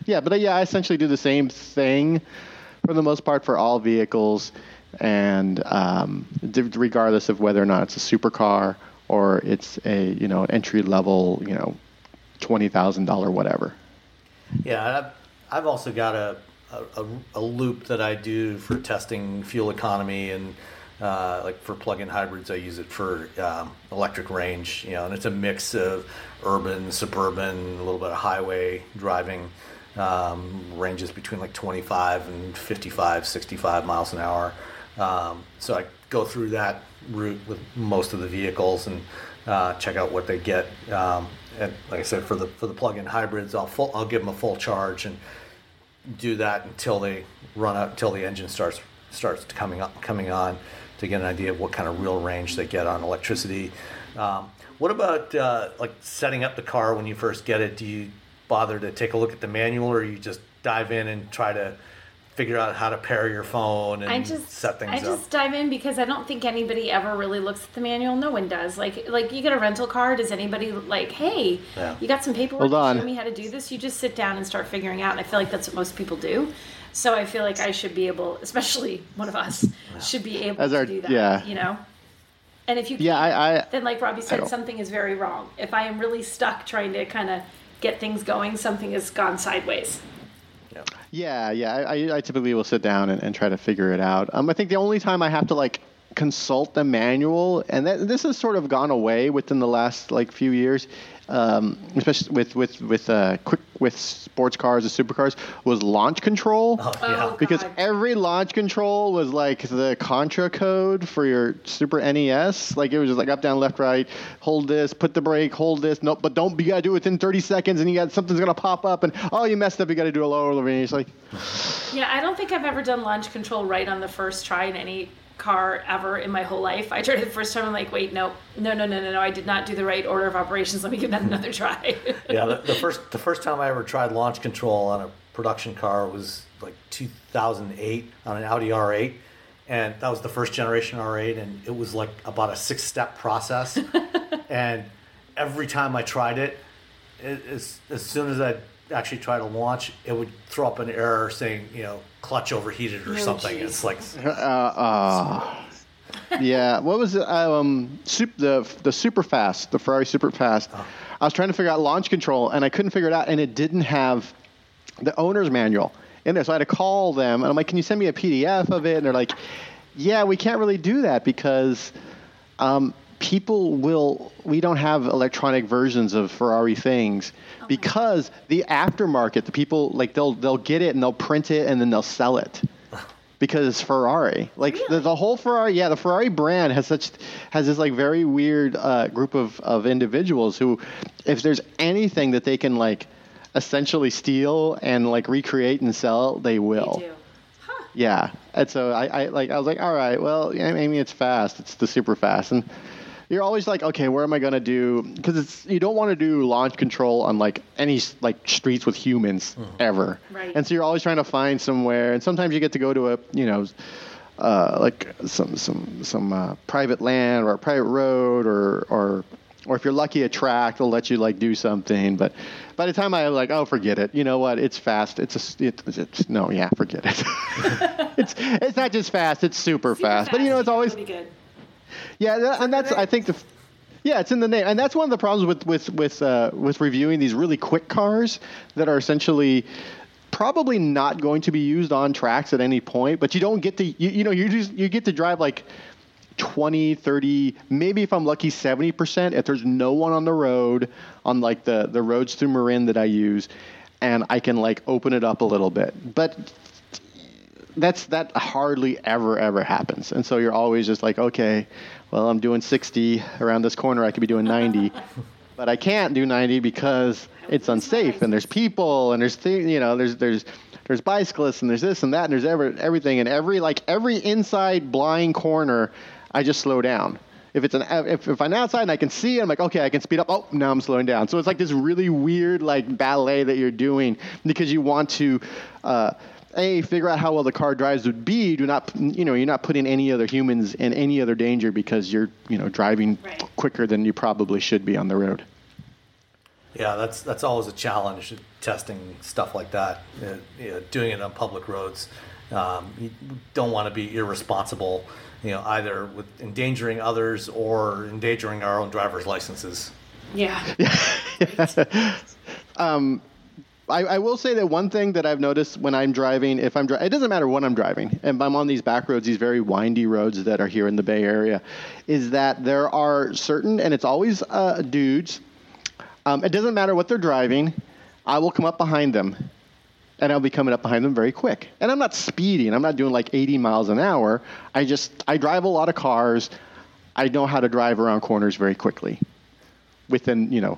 yeah. But uh, yeah, I essentially do the same thing for the most part for all vehicles, and um, regardless of whether or not it's a supercar or it's a you know entry level you know twenty thousand dollar whatever. Yeah, I've, I've also got a, a, a loop that I do for testing fuel economy and uh, like for plug-in hybrids, I use it for um, electric range. You know, and it's a mix of urban, suburban, a little bit of highway driving. Um, ranges between like 25 and 55, 65 miles an hour. Um, so I go through that route with most of the vehicles and uh, check out what they get. Um, and like I said, for the for the plug-in hybrids, I'll full, I'll give them a full charge and do that until they run out until the engine starts starts coming up coming on to get an idea of what kind of real range they get on electricity. Um, what about uh, like setting up the car when you first get it? Do you bother to take a look at the manual, or you just dive in and try to figure out how to pair your phone and I just, set things I up. just dive in because I don't think anybody ever really looks at the manual. No one does. Like like you get a rental car. Does anybody like, hey, yeah. you got some paperwork? Hold on. Show me how to do this. You just sit down and start figuring out. And I feel like that's what most people do. So I feel like I should be able, especially one of us, yeah. should be able As to our, do that. Yeah. You know. And if you yeah, I, I, then like Robbie said, something is very wrong. If I am really stuck trying to kind of get things going, something has gone sideways. Yeah, yeah. I, I typically will sit down and, and try to figure it out. Um, I think the only time I have to like consult the manual, and that, this has sort of gone away within the last like few years, um, especially with with with uh, quick with sports cars and supercars, was launch control. Oh, yeah. Oh, because every launch control was like the Contra code for your Super NES. Like it was just like up, down, left, right. Hold this, put the brake, hold this. No, but don't. You gotta do it within 30 seconds, and you got something's gonna pop up, and oh, you messed up. You gotta do a lower range. Like, yeah, I don't think I've ever done launch control right on the first try in any car ever in my whole life. I tried it the first time. I'm like, wait, no, no, no, no, no, no. I did not do the right order of operations. Let me give that <laughs> another try. yeah, the, the, first the first time I ever tried launch control on a production car was like 2008 on an Audi R8, and that was the first generation R8, and it was like about a six step process, <laughs> and every time I tried it, it as, as soon as I actually try to launch, it would throw up an error saying, you know, clutch overheated or oh, something. Geez. It's like, uh, uh, yeah. What was it? Um, the the Superfast, the Ferrari Superfast. Oh. I was trying to figure out launch control, and I couldn't figure it out, and it didn't have the owner's manual in there. So I had to call them, and I'm like, "Can you send me a PDF of it?" And they're like, "Yeah, we can't really do that because." Um, people will we don't have electronic versions of Ferrari things because the aftermarket the people like they'll they'll get it and they'll print it and then they'll sell it <laughs> because it's Ferrari. Like really? the, the, whole Ferrari yeah the Ferrari brand has such has this like very weird uh, group of of individuals who if there's anything that they can like essentially steal and like recreate and sell they will. they huh. yeah. And so I, I like I was like all right well yeah, mean it's fast. It's the Superfast. And you're always like, okay, where am I gonna do? Because it's you don't want to do launch control on like any like streets with humans mm. ever. Right. And so you're always trying to find somewhere, and sometimes you get to go to a you know. Uh, like some some some uh, private land or a private road or or or if you're lucky a track they'll let you like do something but by the time i like oh forget it you know what it's fast it's a it, it's no yeah forget it <laughs> it's it's not just fast it's super, super fast. fast. but you know it's always yeah, and that's I think the yeah, it's in the name, and that's one of the problems with with with uh, with reviewing these really quick cars that are essentially probably not going to be used on tracks at any point. But you don't get to you, you know you just you get to drive like 20, 30, maybe if I'm lucky, 70% if there's no one on the road on like the, the roads through Marin that I use, and I can like open it up a little bit. But that's that hardly ever ever happens, and so you're always just like, okay, well, I'm doing 60 around this corner. I could be doing 90, <laughs> but I can't do 90 because it's unsafe, and there's people, and there's th- you know, there's there's there's bicyclists, and there's this and that, and there's every, everything, and every like every inside blind corner, I just slow down. If it's an if, if I'm outside and I can see, I'm like, okay, I can speed up. Oh, now I'm slowing down. So it's like this really weird like ballet that you're doing because you want to. Uh, a figure out how well the car drives would b do not you know you're not putting any other humans in any other danger because you're you know driving right. quicker than you probably should be on the road yeah that's that's always a challenge testing stuff like that you know, doing it on public roads um, you don't want to be irresponsible you know either with endangering others or endangering our own driver's licenses yeah, yeah. <laughs> um, I, I, will say that one thing that I've noticed when I'm driving, if I'm driving, it doesn't matter when I'm driving, and I'm on these back roads, these very windy roads that are here in the Bay Area, is that there are certain, and it's always uh, dudes. Um, it doesn't matter what they're driving. I will come up behind them, and I'll be coming up behind them very quick. And I'm not speeding. I'm not doing like 80 miles an hour. I just I drive a lot of cars. I know how to drive around corners very quickly, within you know,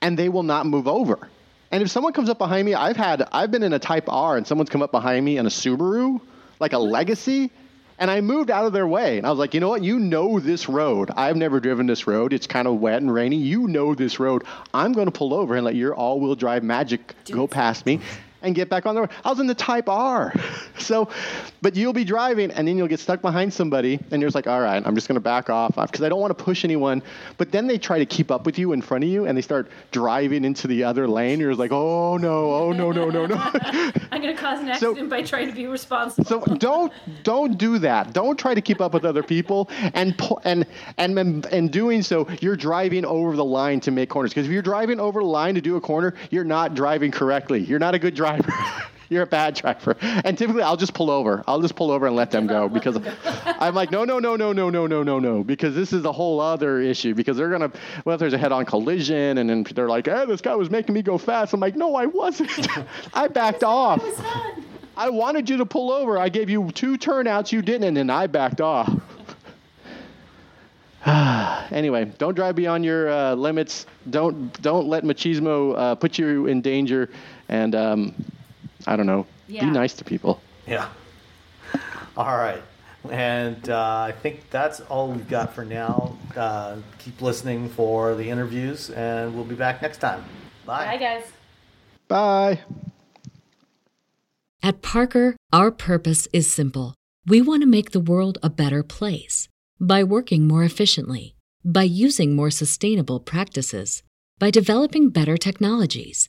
and they will not move over and if someone comes up behind me, I've had I've been in a Type R and someone's come up behind me in a Subaru, like a Legacy, and I moved out of their way. And I was like, you know what? You know this road. I've never driven this road. It's kind of wet and rainy. You know this road. I'm going to pull over and let your all-wheel drive magic go past me and get back on the road. I was in the Type R. <laughs> so, but you'll be driving and then you'll get stuck behind somebody and you're just like, all right, I'm just going to back off because I don't want to push anyone. But then they try to keep up with you in front of you and they start driving into the other lane. You're like, oh no, oh no, no, no, no. <laughs> I'm going to cause an accident so, by trying to be responsible. So don't don't do that. Don't try to keep up with other people and and and and doing so, you're driving over the line to make corners. Because if you're driving over the line to do a corner, you're not driving correctly. You're not a good driver driver. <laughs> You're a bad driver. And typically, I'll just pull over. I'll just pull over and let them go because <laughs> I'm like, no, no, no, no, no, no, no, no, no, because this is a whole other issue. Because they're gonna, well, if there's a head-on collision, and then they're like, hey, this guy was making me go fast. I'm like, no, I wasn't. <laughs> I backed off. I wanted you to pull over. I gave you two turnouts, you didn't, and then I backed off. <sighs> anyway, don't drive beyond your uh, limits. Don't don't let machismo uh, put you in danger and um, I don't know, yeah. be nice to people. Yeah. All right. And uh, I think that's all we've got for now. Uh, keep listening for the interviews, and we'll be back next time. Bye. Bye, guys. Bye. At Parker, our purpose is simple. We want to make the world a better place by working more efficiently, By using more sustainable practices, by developing better technologies,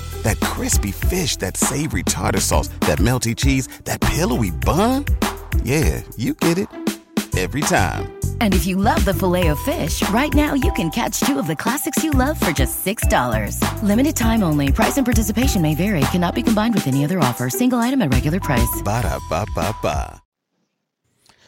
That crispy fish, that savory tartar sauce, that melty cheese, that pillowy bun? Yeah, you get it every time. And if you love the Filet-O-Fish, right now you can catch two of the classics you love for just $6. Limited time only. Price and participation may vary. Cannot be combined with any other offer. Single item at regular price. Ba da ba ba ba.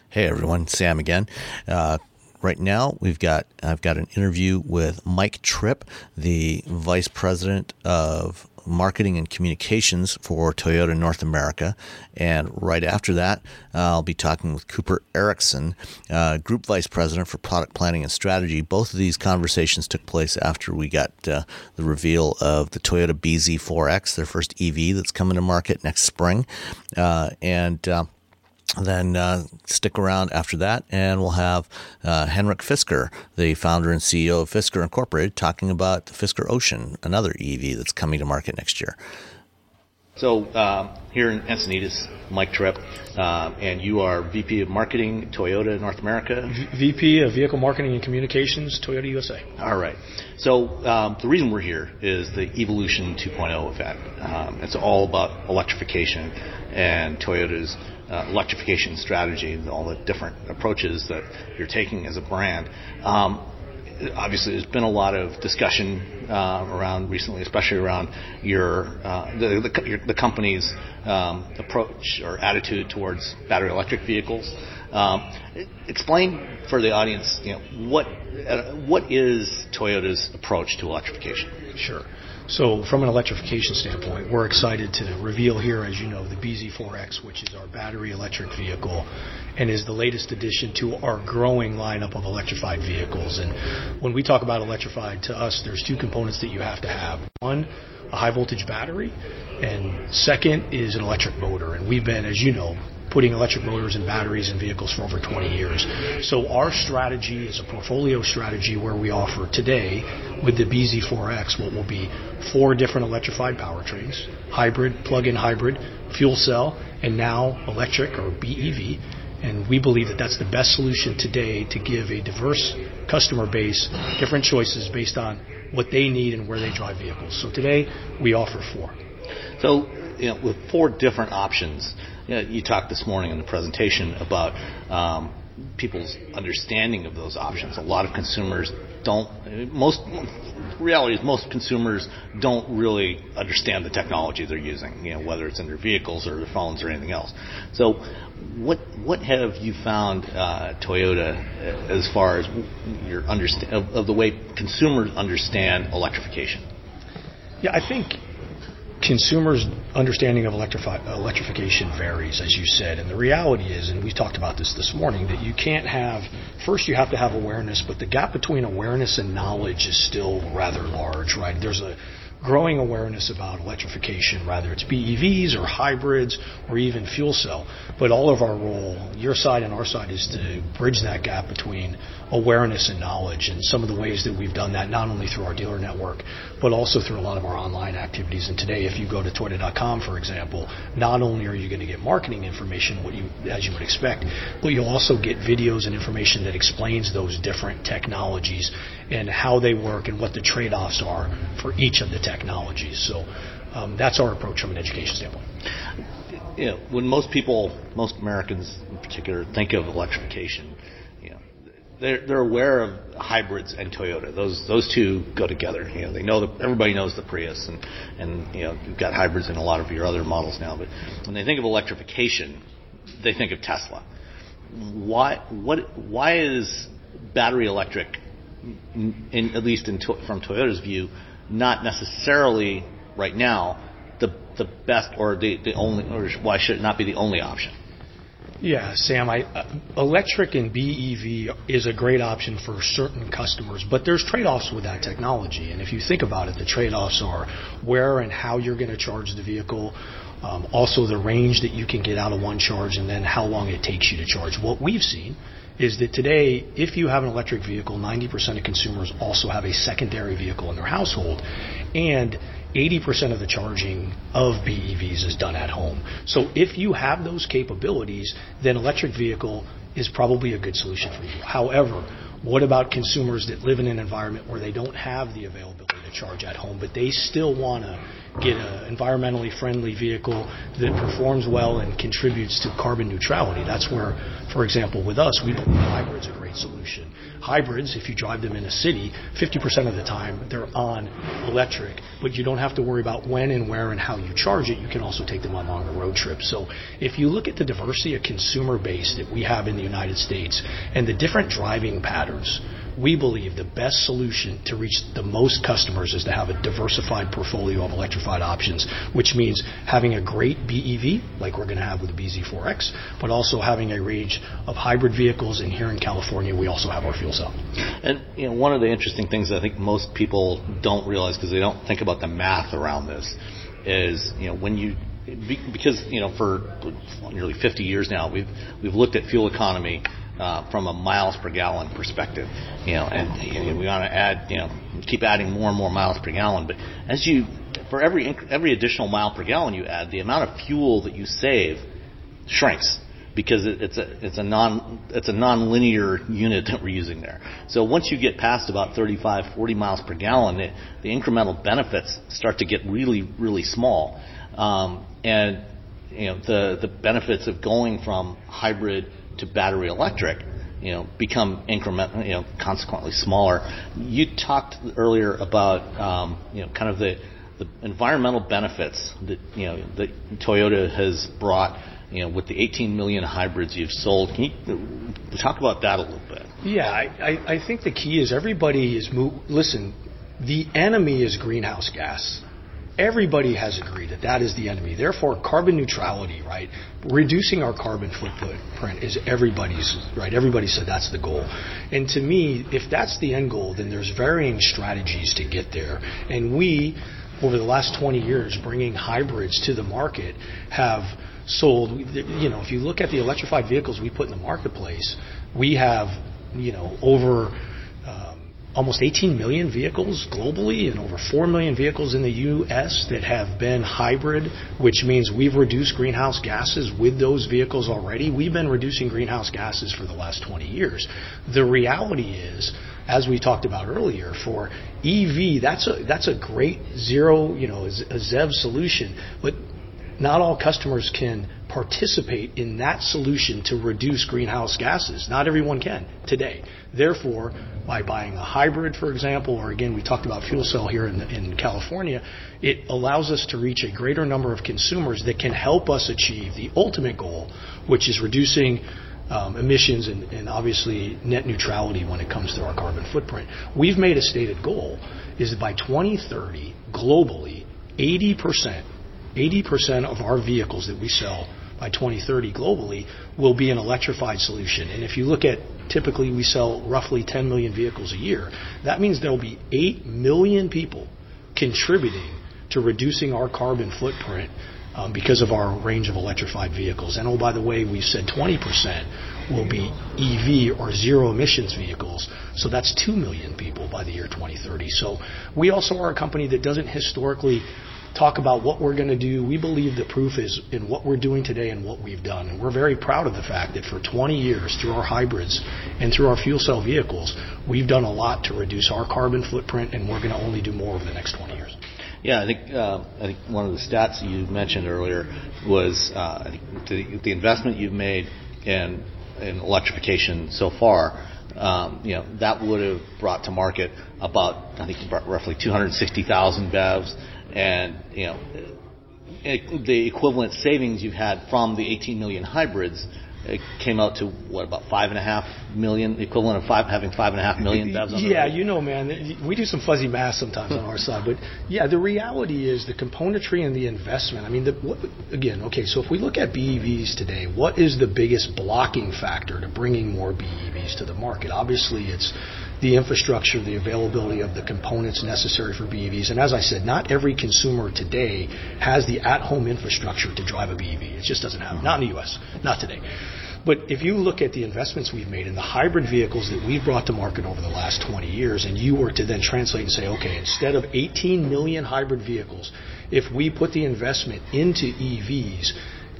Hey everyone, Sam again. Uh, right now we've got I've got an interview with Mike Tripp, the vice president of marketing and communications for Toyota North America. And right after that, I'll be talking with Cooper Ericksen, uh, Group Vice President for Product Planning and Strategy. Both of these conversations took place after we got uh, the reveal of the Toyota BZ4X, their first EV that's coming to market next spring. Uh, and uh, then uh, stick around after that, and we'll have uh, Henrik Fisker, the founder and CEO of Fisker Incorporated, talking about the Fisker Ocean, another EV that's coming to market next year. So uh, here in Encinitas, Mike Tripp, uh, and you are VP of Marketing, Toyota North America. V- VP of Vehicle Marketing and Communications, Toyota USA. All right. So um, the reason we're here is the Evolution 2.0 event. Um, it's all about electrification and Toyota's uh, electrification strategy, and all the different approaches that you're taking as a brand. Um, obviously, there's been a lot of discussion uh, around recently, especially around your uh, the, the, your, the company's um, approach or attitude towards battery electric vehicles. Um, explain for the audience, you know, what uh, what is Toyota's approach to electrification? Sure. So from an electrification standpoint, we're excited to reveal here, as you know, the BZ4X, which is our battery electric vehicle and is the latest addition to our growing lineup of electrified vehicles. And when we talk about electrified, to us, there's two components that you have to have. One, a high voltage battery, and second is an electric motor. And we've been, as you know, putting electric motors and batteries in vehicles for over 20 years. So our strategy is a portfolio strategy where we offer today with the BZ4X what will be four different electrified powertrains, hybrid, plug-in hybrid, fuel cell, and now electric or BEV. And we believe that that's the best solution today to give a diverse customer base different choices based on what they need and where they drive vehicles. So today we offer four. So, you know, with four different options, you, know, you talked this morning in the presentation about um, people's understanding of those options. A lot of consumers don't. Most reality is most consumers don't really understand the technology they're using. You know, whether it's in their vehicles or their phones or anything else. So, what what have you found uh, Toyota uh, as far as your understand of, of the way consumers understand electrification? Yeah, I think consumers' understanding of electrifi- electrification varies, as you said. And the reality is, and we talked about this this morning, that you can't have, first, you have to have awareness, but the gap between awareness and knowledge is still rather large, right? There's a growing awareness about electrification, whether it's BEVs or hybrids or even fuel cell. But all of our role, your side and our side, is to bridge that gap between awareness and knowledge. And some of the ways that we've done that, not only through our dealer network, but also through a lot of our online activities. And today, if you go to Toyota.com, for example, not only are you going to get marketing information, what you, as you would expect, but you'll also get videos and information that explains those different technologies and how they work and what the trade-offs are for each of the technologies. So um, that's our approach from an education standpoint. You know, when most people, most Americans in particular, think of electrification, they're, they're aware of hybrids and Toyota. Those those two go together. You know, they know that everybody knows the Prius, and and you know you've got hybrids in a lot of your other models now. But when they think of electrification, they think of Tesla. Why what why is battery electric in, at least in, from Toyota's view, not necessarily right now the the best or the, the only or why should it not be the only option? Yeah, Sam, I, uh, electric and BEV is a great option for certain customers, but there's trade-offs with that technology. And if you think about it, the trade-offs are where and how you're going to charge the vehicle, um, also the range that you can get out of one charge, and then how long it takes you to charge. What we've seen is that today, if you have an electric vehicle, 90% of consumers also have a secondary vehicle in their household. And 80% of the charging of BEVs is done at home. So if you have those capabilities, then electric vehicle is probably a good solution for you. However, what about consumers that live in an environment where they don't have the availability to charge at home, but they still want to get an environmentally friendly vehicle that performs well and contributes to carbon neutrality? That's where, for example, with us, we believe hybrid's a great solution hybrids, if you drive them in a city, 50% of the time they're on electric, but you don't have to worry about when and where and how you charge it. You can also take them on longer road trips. So if you look at the diversity of consumer base that we have in the United States and the different driving patterns, we believe the best solution to reach the most customers is to have a diversified portfolio of electrified options, which means having a great BEV, like we're going to have with the BZ4X, but also having a range of hybrid vehicles. And here in California, we also have our fuel cell. And you know, one of the interesting things I think most people don't realize because they don't think about the math around this is, you know, when you because you know for nearly 50 years now we've we've looked at fuel economy uh, from a miles per gallon perspective. You know, and you know, we want to add, you know, keep adding more and more miles per gallon. But as you, for every every additional mile per gallon you add, the amount of fuel that you save shrinks because it, it's a it's a non it's a non-linear unit that we're using there. So once you get past about 35, 40 miles per gallon, it, the incremental benefits start to get really really small, um, and you know the the benefits of going from hybrid to battery electric, you know, become increment, you know, consequently smaller. You talked earlier about, um, you know, kind of the, the environmental benefits that, you know, that Toyota has brought, you know, with the 18 million hybrids you've sold. Can you talk about that a little bit? Yeah, I, I think the key is everybody is, mo- listen, the enemy is greenhouse gas everybody has agreed that that is the enemy. Therefore, carbon neutrality, right? Reducing our carbon footprint is everybody's, right? Everybody said that's the goal. And to me, if that's the end goal, then there's varying strategies to get there. And we, over the last 20 years, bringing hybrids to the market, have sold, you know, if you look at the electrified vehicles we put in the marketplace, we have, you know, over almost 18 million vehicles globally and over 4 million vehicles in the U.S. that have been hybrid, which means we've reduced greenhouse gases with those vehicles already. We've been reducing greenhouse gases for the last 20 years. The reality is, as we talked about earlier, for EV, that's a that's a great zero, you know, a ZEV solution, but not all customers can participate in that solution to reduce greenhouse gases. Not everyone can today. Therefore, by buying a hybrid, for example, or again, we talked about fuel cell here in, in California, it allows us to reach a greater number of consumers that can help us achieve the ultimate goal, which is reducing um, emissions and, and, obviously net neutrality when it comes to our carbon footprint. We've made a stated goal is that by 2030, globally, 80%, 80% of our vehicles that we sell by 2030 globally will be an electrified solution. And if you look at typically we sell roughly 10 million vehicles a year, that means there will be 8 million people contributing to reducing our carbon footprint um, because of our range of electrified vehicles. And oh, by the way, we said 20% will be EV or zero emissions vehicles. So that's 2 million people by the year 2030. So we also are a company that doesn't historically talk about what we're going to do. We believe the proof is in what we're doing today and what we've done. And we're very proud of the fact that for 20 years, through our hybrids and through our fuel cell vehicles, we've done a lot to reduce our carbon footprint, and we're going to only do more over the next 20 years. Yeah, I think uh, I think one of the stats you mentioned earlier was uh, the, the investment you've made in in electrification so far. Um, you know that would have brought to market about I think roughly 260,000 BEVs and you know the equivalent savings you've had from the 18 million hybrids it came out to what about five and a half million, equivalent of five having five and a half million BEVs. On yeah, you know, man, we do some fuzzy math sometimes on our side, but yeah, the reality is the componentry and the investment. I mean, the, what, again, okay, so if we look at BEVs today, what is the biggest blocking factor to bringing more BEVs to the market? Obviously, it's the infrastructure, the availability of the components necessary for BEVs. And as I said, not every consumer today has the at-home infrastructure to drive a BEV. It just doesn't happen. not in the U.S., not today. But if you look at the investments we've made in the hybrid vehicles that we've brought to market over the last 20 years, and you were to then translate and say, okay, instead of 18 million hybrid vehicles, if we put the investment into EVs,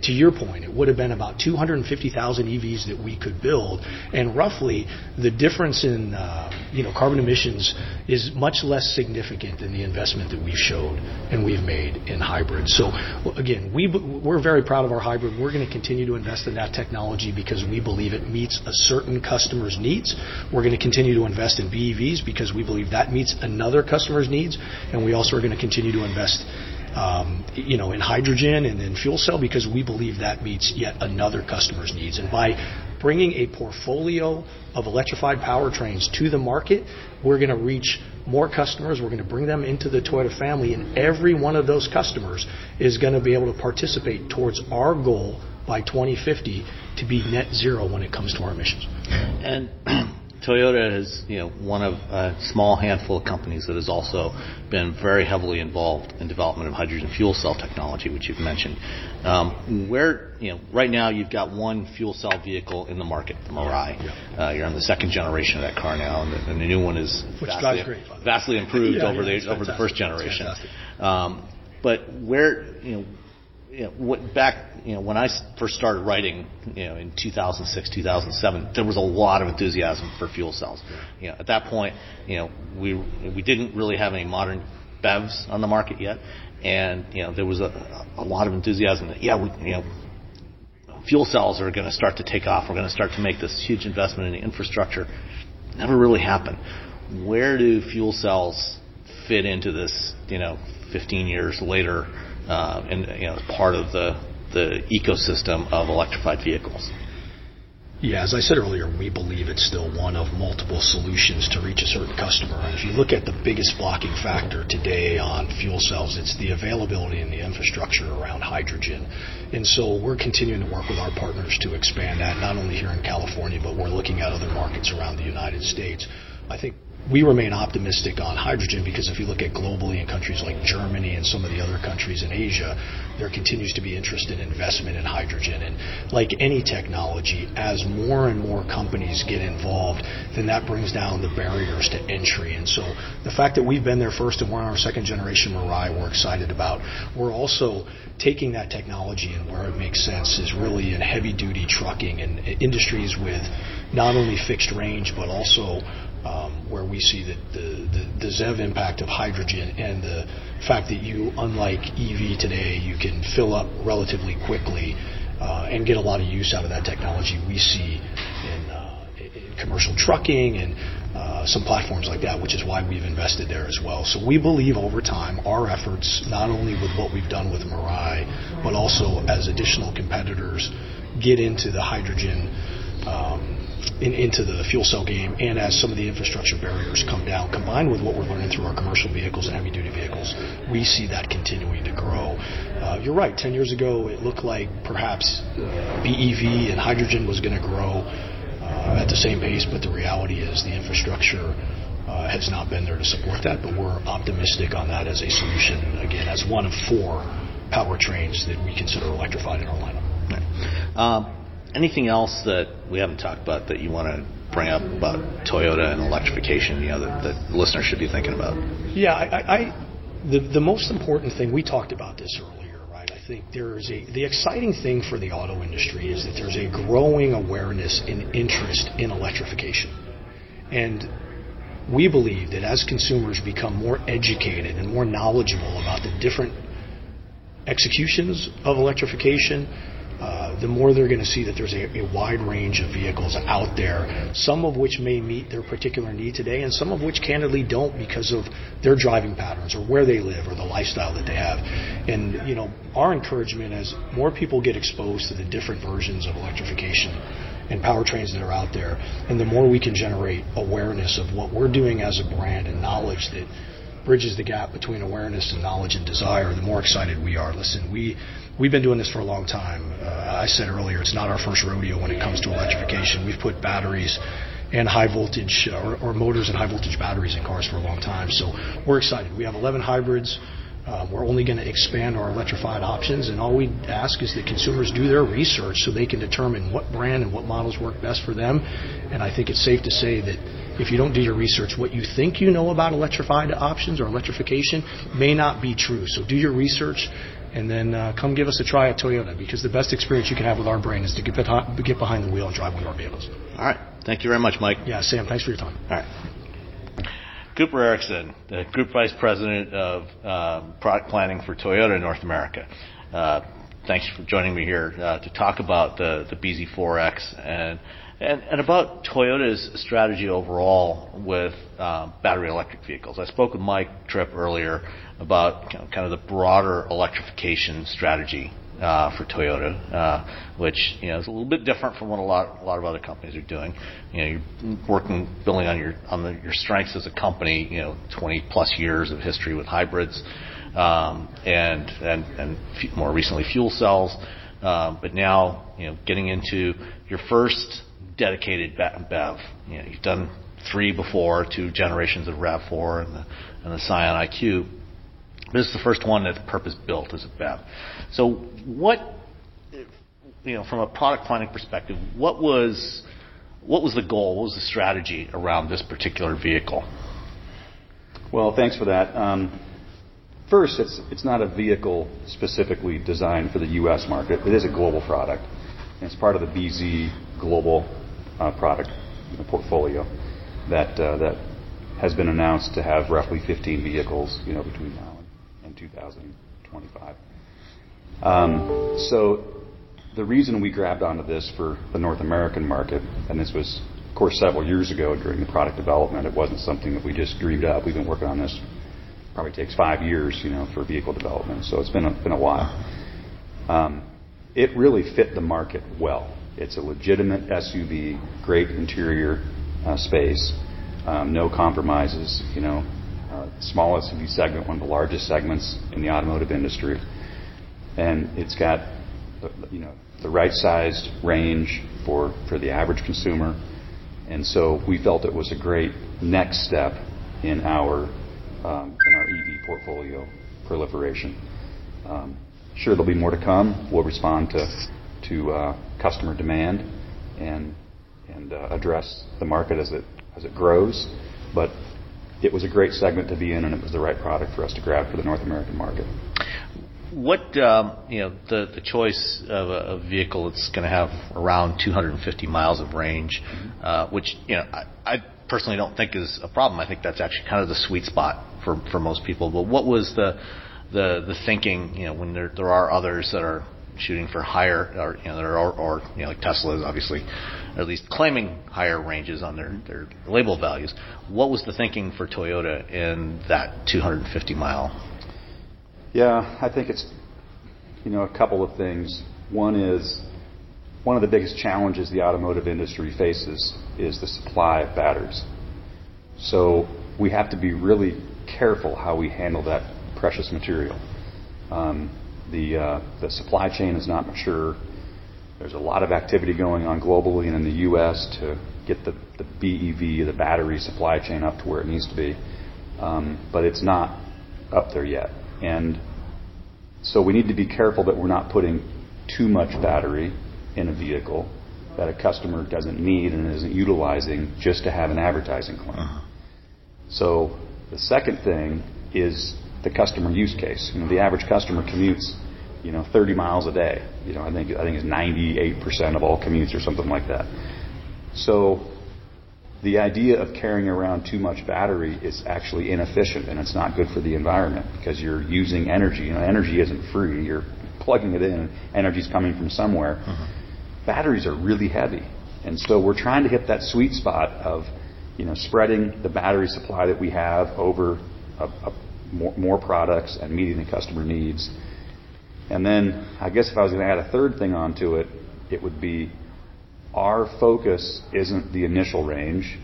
to your point, it would have been about 250,000 EVs that we could build, and roughly the difference in uh, you know carbon emissions is much less significant than the investment that we've showed and we've made in hybrid. So again, we we're very proud of our hybrid. We're going to continue to invest in that technology because we believe it meets a certain customer's needs. We're going to continue to invest in BEVs because we believe that meets another customer's needs, and we also are going to continue to invest um, you know, in hydrogen and in fuel cell because we believe that meets yet another customer's needs. And by bringing a portfolio of electrified powertrains to the market, we're going to reach more customers. We're going to bring them into the Toyota family, and every one of those customers is going to be able to participate towards our goal by 2050 to be net zero when it comes to our emissions. And <clears throat> Toyota is, you know, one of a small handful of companies that has also been very heavily involved in development of hydrogen fuel cell technology, which you've mentioned. Um, where, you know, right now you've got one fuel cell vehicle in the market, the Mirai. Yeah. Uh, you're on the second generation of that car now, and the, and the new one is which vastly, great, vastly improved yeah, over yeah, the over the first generation. Um, but where, you know you know, back you know when I first started writing, you know, in 2006, 2007, there was a lot of enthusiasm for fuel cells. You know, at that point, you know, we we didn't really have any modern BEVs on the market yet, and you know there was a, a lot of enthusiasm that yeah, we, you know, fuel cells are going to start to take off. We're going to start to make this huge investment in the infrastructure. Never really happened. Where do fuel cells fit into this? You know, 15 years later uh, and you know, part of the the ecosystem of electrified vehicles. Yeah, as I said earlier, we believe it's still one of multiple solutions to reach a certain customer. And if you look at the biggest blocking factor today on fuel cells, it's the availability and the infrastructure around hydrogen. And so we're continuing to work with our partners to expand that, not only here in California, but we're looking at other markets around the United States. I think we remain optimistic on hydrogen because if you look at globally in countries like Germany and some of the other countries in Asia, there continues to be interest in investment in hydrogen. And like any technology, as more and more companies get involved, then that brings down the barriers to entry. And so the fact that we've been there first and we're on our second generation Mirai, we're excited about. We're also taking that technology and where it makes sense is really in heavy duty trucking and industries with not only fixed range but also um, where we see the, the, the, the ZEV impact of hydrogen and the fact that you, unlike EV today, you can fill up relatively quickly uh, and get a lot of use out of that technology. We see in, uh, in commercial trucking and uh, some platforms like that, which is why we've invested there as well. So we believe over time our efforts, not only with what we've done with Mirai, but also as additional competitors get into the hydrogen um, in, into the fuel cell game, and as some of the infrastructure barriers come down, combined with what we're learning through our commercial vehicles and heavy duty vehicles, we see that continuing to grow. Uh, you're right. Ten years ago, it looked like perhaps BEV and hydrogen was going to grow uh, at the same pace, but the reality is the infrastructure uh, has not been there to support that. But we're optimistic on that as a solution. Again, as one of four powertrains that we consider electrified in our lineup. Right. Um, anything else that we haven't talked about that you want to bring up about Toyota and electrification, you know, that, that listeners should be thinking about? Yeah, I, I, the the most important thing we talked about this earlier, right? I think there is a the exciting thing for the auto industry is that there's a growing awareness and interest in electrification, and we believe that as consumers become more educated and more knowledgeable about the different executions of electrification uh, the more they're going to see that there's a, a, wide range of vehicles out there, some of which may meet their particular need today, and some of which candidly don't because of their driving patterns or where they live or the lifestyle that they have. And you know, our encouragement as more people get exposed to the different versions of electrification and powertrains that are out there, and the more we can generate awareness of what we're doing as a brand and knowledge that bridges the gap between awareness and knowledge and desire, the more excited we are. Listen, we we've been doing this for a long time. Uh, I said earlier, it's not our first rodeo when it comes to electrification. We've put batteries and high voltage or, or motors and high voltage batteries in cars for a long time. So we're excited. We have 11 hybrids. Um, we're only going to expand our electrified options, and all we ask is that consumers do their research so they can determine what brand and what models work best for them. And I think it's safe to say that if you don't do your research, what you think you know about electrified options or electrification may not be true. So do your research and then uh, come give us a try at Toyota because the best experience you can have with our brand is to get, get behind the wheel and drive one of our vehicles. All right. Thank you very much, Mike. Yeah, Sam, thanks for your time. All right. Cooper Ericksen, the Group Vice President of uh, Product Planning for Toyota North America. Uh, thanks for joining me here uh, to talk about the, the BZ4X and, and, and about Toyota's strategy overall with uh, battery electric vehicles. I spoke with Mike Tripp earlier about kind of the broader electrification strategy uh, for Toyota, uh, which you know is a little bit different from what a lot a lot of other companies are doing. You know, you're working building on your on the, your strengths as a company. You know, 20 plus years of history with hybrids, um, and and and f- more recently fuel cells. Um, but now you know getting into your first dedicated BEV. You know, you've done three before, two generations of RAV4 and the and the Scion IQ this is the first one that's purpose-built as a BEV. So what, you know, from a product planning perspective, what was what was the goal? What was the strategy around this particular vehicle? Well, thanks for that. Um, first, it's it's not a vehicle specifically designed for the U.S. market. It is a global product. It's part of the BZ global uh, product portfolio that uh, that has been announced to have roughly 15 vehicles, you know, between now and 2025. Um, so the reason we grabbed onto this for the North American market, and this was, of course, several years ago during the product development. It wasn't something that we just dreamed up. We've been working on this. Probably takes five years, you know, for vehicle development. So it's been a, been a while. Um, it really fit the market well. It's a legitimate SUV, great interior uh, space, um, no compromises. You know, uh, small SUV segment, one of the largest segments in the automotive industry. And it's got the, you know, the right sized range for, for the average consumer. And so we felt it was a great next step in our, um, in our EV portfolio proliferation. Um, sure, there'll be more to come. We'll respond to, to uh, customer demand and, and uh, address the market as it, as it grows. But it was a great segment to be in, and it was the right product for us to grab for the North American market. What um, you know, the the choice of a, a vehicle that's going to have around 250 miles of range, mm-hmm. uh, which you know I, I personally don't think is a problem. I think that's actually kind of the sweet spot for for most people. But what was the the the thinking? You know, when there there are others that are shooting for higher, or you know, or, or you know, like Tesla is obviously at least claiming higher ranges on their, their label values. What was the thinking for Toyota in that 250 mile? Yeah, I think it's you know a couple of things. One is one of the biggest challenges the automotive industry faces is the supply of batteries. So we have to be really careful how we handle that precious material. Um, the uh, the supply chain is not mature. There's a lot of activity going on globally and in the U.S. to get the, the BEV, the battery supply chain, up to where it needs to be. Um, but it's not up there yet. And so we need to be careful that we're not putting too much battery in a vehicle that a customer doesn't need and isn't utilizing just to have an advertising claim. Uh-huh. So the second thing is the customer use case. You know, the average customer commutes you know, 30 miles a day. You know, I think I think it's 98% of all commutes or something like that. So the idea of carrying around too much battery is actually inefficient and it's not good for the environment because you're using energy. You know, energy isn't free. You're plugging it in. Energy's coming from somewhere. Mm-hmm. Batteries are really heavy, and so we're trying to hit that sweet spot of, you know, spreading the battery supply that we have over a, a more, more products and meeting the customer needs. And then I guess if I was going to add a third thing onto it, it would be our focus isn't the initial range.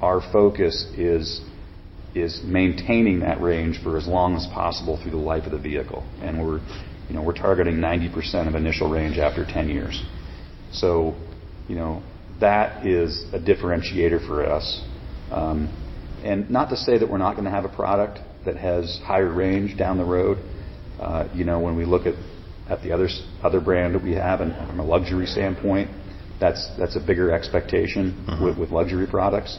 Our focus is is maintaining that range for as long as possible through the life of the vehicle. And we're you know, we're targeting 90% of initial range after 10 years. So, you know, that is a differentiator for us. Um, and not to say that we're not going to have a product that has higher range down the road. Uh, you know, when we look at, at the other, other brand that we have and from a luxury standpoint, that's, that's a bigger expectation uh-huh. with, with luxury products.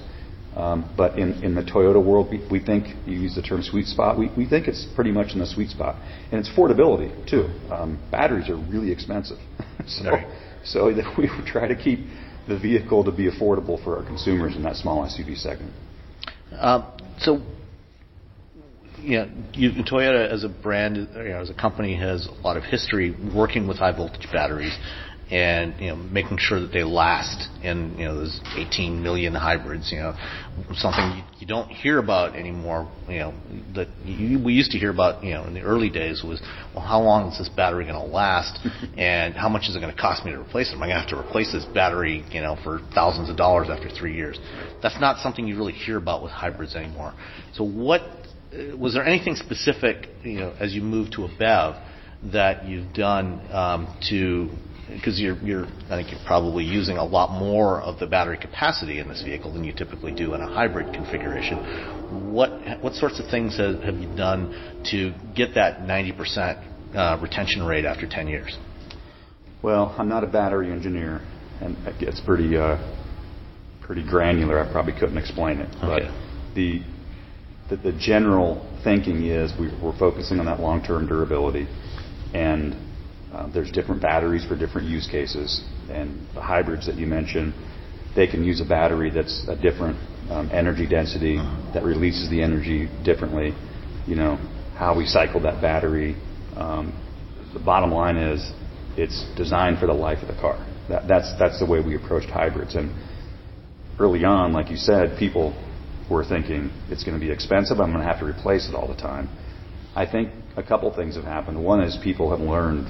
Um, but in, in the Toyota world, we, we think, you use the term sweet spot, we, we think it's pretty much in the sweet spot. And it's affordability, too. Um, batteries are really expensive. <laughs> so, so that <laughs> we try to keep the vehicle to be affordable for our consumers in that small SUV segment. Uh, so you know, you, Toyota as a brand, you know, as a company, has a lot of history working with high voltage batteries and you know making sure that they last in you know those 18 million hybrids you know something you, you don't hear about anymore you know that you, we used to hear about you know in the early days was well how long is this battery going to last <laughs> and how much is it going to cost me to replace it? Am I going to have to replace this battery you know for thousands of dollars after 3 years? That's not something you really hear about with hybrids anymore. So what was there anything specific you know as you move to a BEV that you've done um, to because you're, you're, I think you're probably using a lot more of the battery capacity in this vehicle than you typically do in a hybrid configuration. What what sorts of things have, have you done to get that 90% uh, retention rate after 10 years? Well, I'm not a battery engineer, and it gets pretty uh, pretty granular. I probably couldn't explain it, but the, the the general thinking is we, we're focusing on that long-term durability, and uh, there's different batteries for different use cases, and the hybrids that you mentioned, they can use a battery that's a different um, energy density that releases the energy differently. You know how we cycle that battery. Um, the bottom line is, it's designed for the life of the car. That, that's that's the way we approached hybrids. And early on, like you said, people were thinking it's going to be expensive. I'm going to have to replace it all the time. I think a couple things have happened. One is people have learned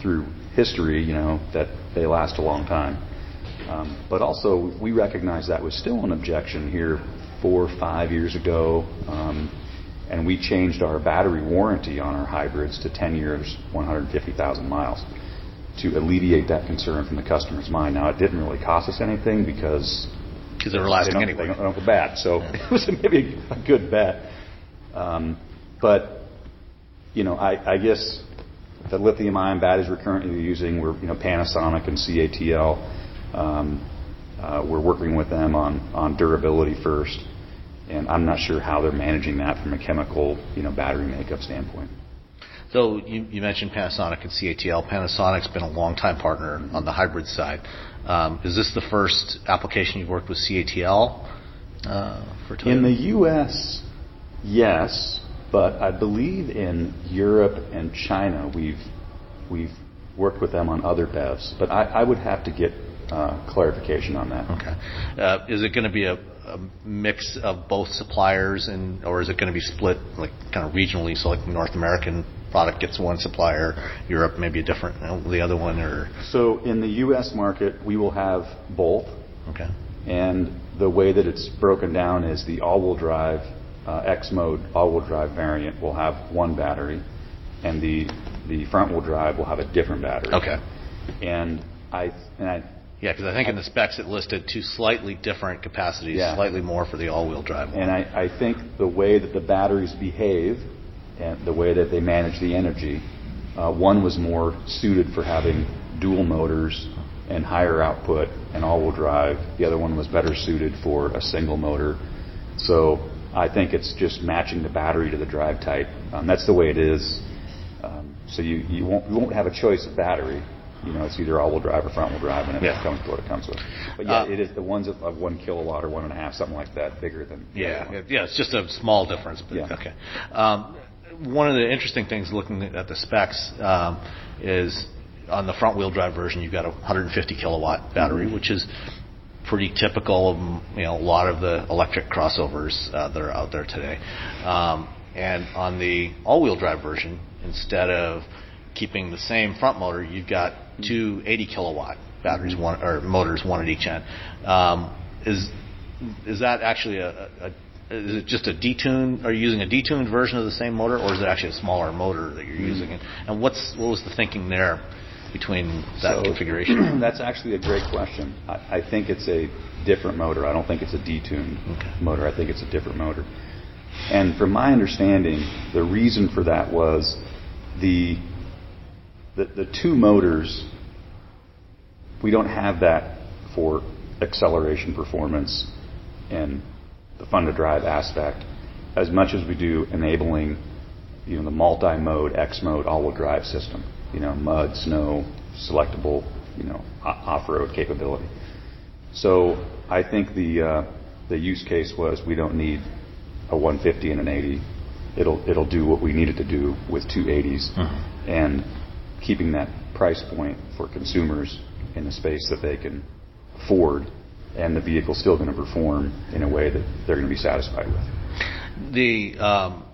through history, you know, that they last a long time. Um, but also, we recognize that was still an objection here four or five years ago, um, and we changed our battery warranty on our hybrids to 10 years, 150,000 miles to alleviate that concern from the customer's mind. Now, it didn't really cost us anything because because they were lasting they anyway. They don't, go bad, so yeah. <laughs> it was maybe a good bet. Um, but you know, I, I guess the lithium-ion batteries we're currently using were, you know, Panasonic and CATL. Um, uh, we're working with them on, on durability first, and I'm not sure how they're managing that from a chemical, you know, battery makeup standpoint. So you, you mentioned Panasonic and CATL. Panasonic's been a long-time partner on the hybrid side. Um, is this the first application you've worked with CATL uh, for Toyota? In the U.S., yes. But I believe in Europe and China, we've we've worked with them on other BEVs. But I, I would have to get uh, clarification on that. Okay. Uh, is it going to be a, a, mix of both suppliers, and or is it going to be split like kind of regionally? So like North American product gets one supplier, Europe maybe a different the other one, or so in the U.S. market we will have both. Okay. And the way that it's broken down is the all-wheel drive uh, X mode all-wheel drive variant will have one battery, and the the front-wheel drive will have a different battery. Okay. And I and I. Yeah, because I think I, in the specs it listed two slightly different capacities, yeah. slightly more for the all-wheel drive. One. And I, I think the way that the batteries behave and the way that they manage the energy, uh, one was more suited for having dual motors and higher output and all-wheel drive. The other one was better suited for a single motor. So I think it's just matching the battery to the drive type. Um, that's the way it is. Um, so you, you won't you won't have a choice of battery. You know, it's either all-wheel drive or front-wheel drive, and it yeah. comes with what it comes with. But yeah, uh, it is the ones of, of, one kilowatt or one and a half, something like that, bigger than. Yeah, yeah, it's just a small difference. But, yeah. Okay. Um, one of the interesting things looking at the specs um, is on the front wheel drive version, you've got a 150 kilowatt battery, mm-hmm. which is pretty typical of you know a lot of the electric crossovers uh, that are out there today. Um, and on the all-wheel drive version, instead of keeping the same front motor, you've got two 80 kilowatt batteries, one or motors, one at each end. Um, is is that actually a, a, is it just a detuned? Are you using a detuned version of the same motor, or is it actually a smaller motor that you're mm-hmm. using? And what's what was the thinking there between that so, configuration? <clears throat> that's actually a great question. I, I, think it's a different motor. I don't think it's a detuned okay. motor. I think it's a different motor. And from my understanding, the reason for that was the the, the two motors. We don't have that for acceleration performance and the fun to drive aspect as much as we do enabling you know the multi-mode X mode all-wheel drive system. You know, mud, snow, selectable, you know, off-road capability. So I think the uh, the use case was we don't need a 150 and an 80. It'll it'll do what we need it to do with two 80s, mm-hmm. and keeping that price point for consumers in a space that they can afford and the vehicle's still going to perform in a way that they're going to be satisfied with. The um,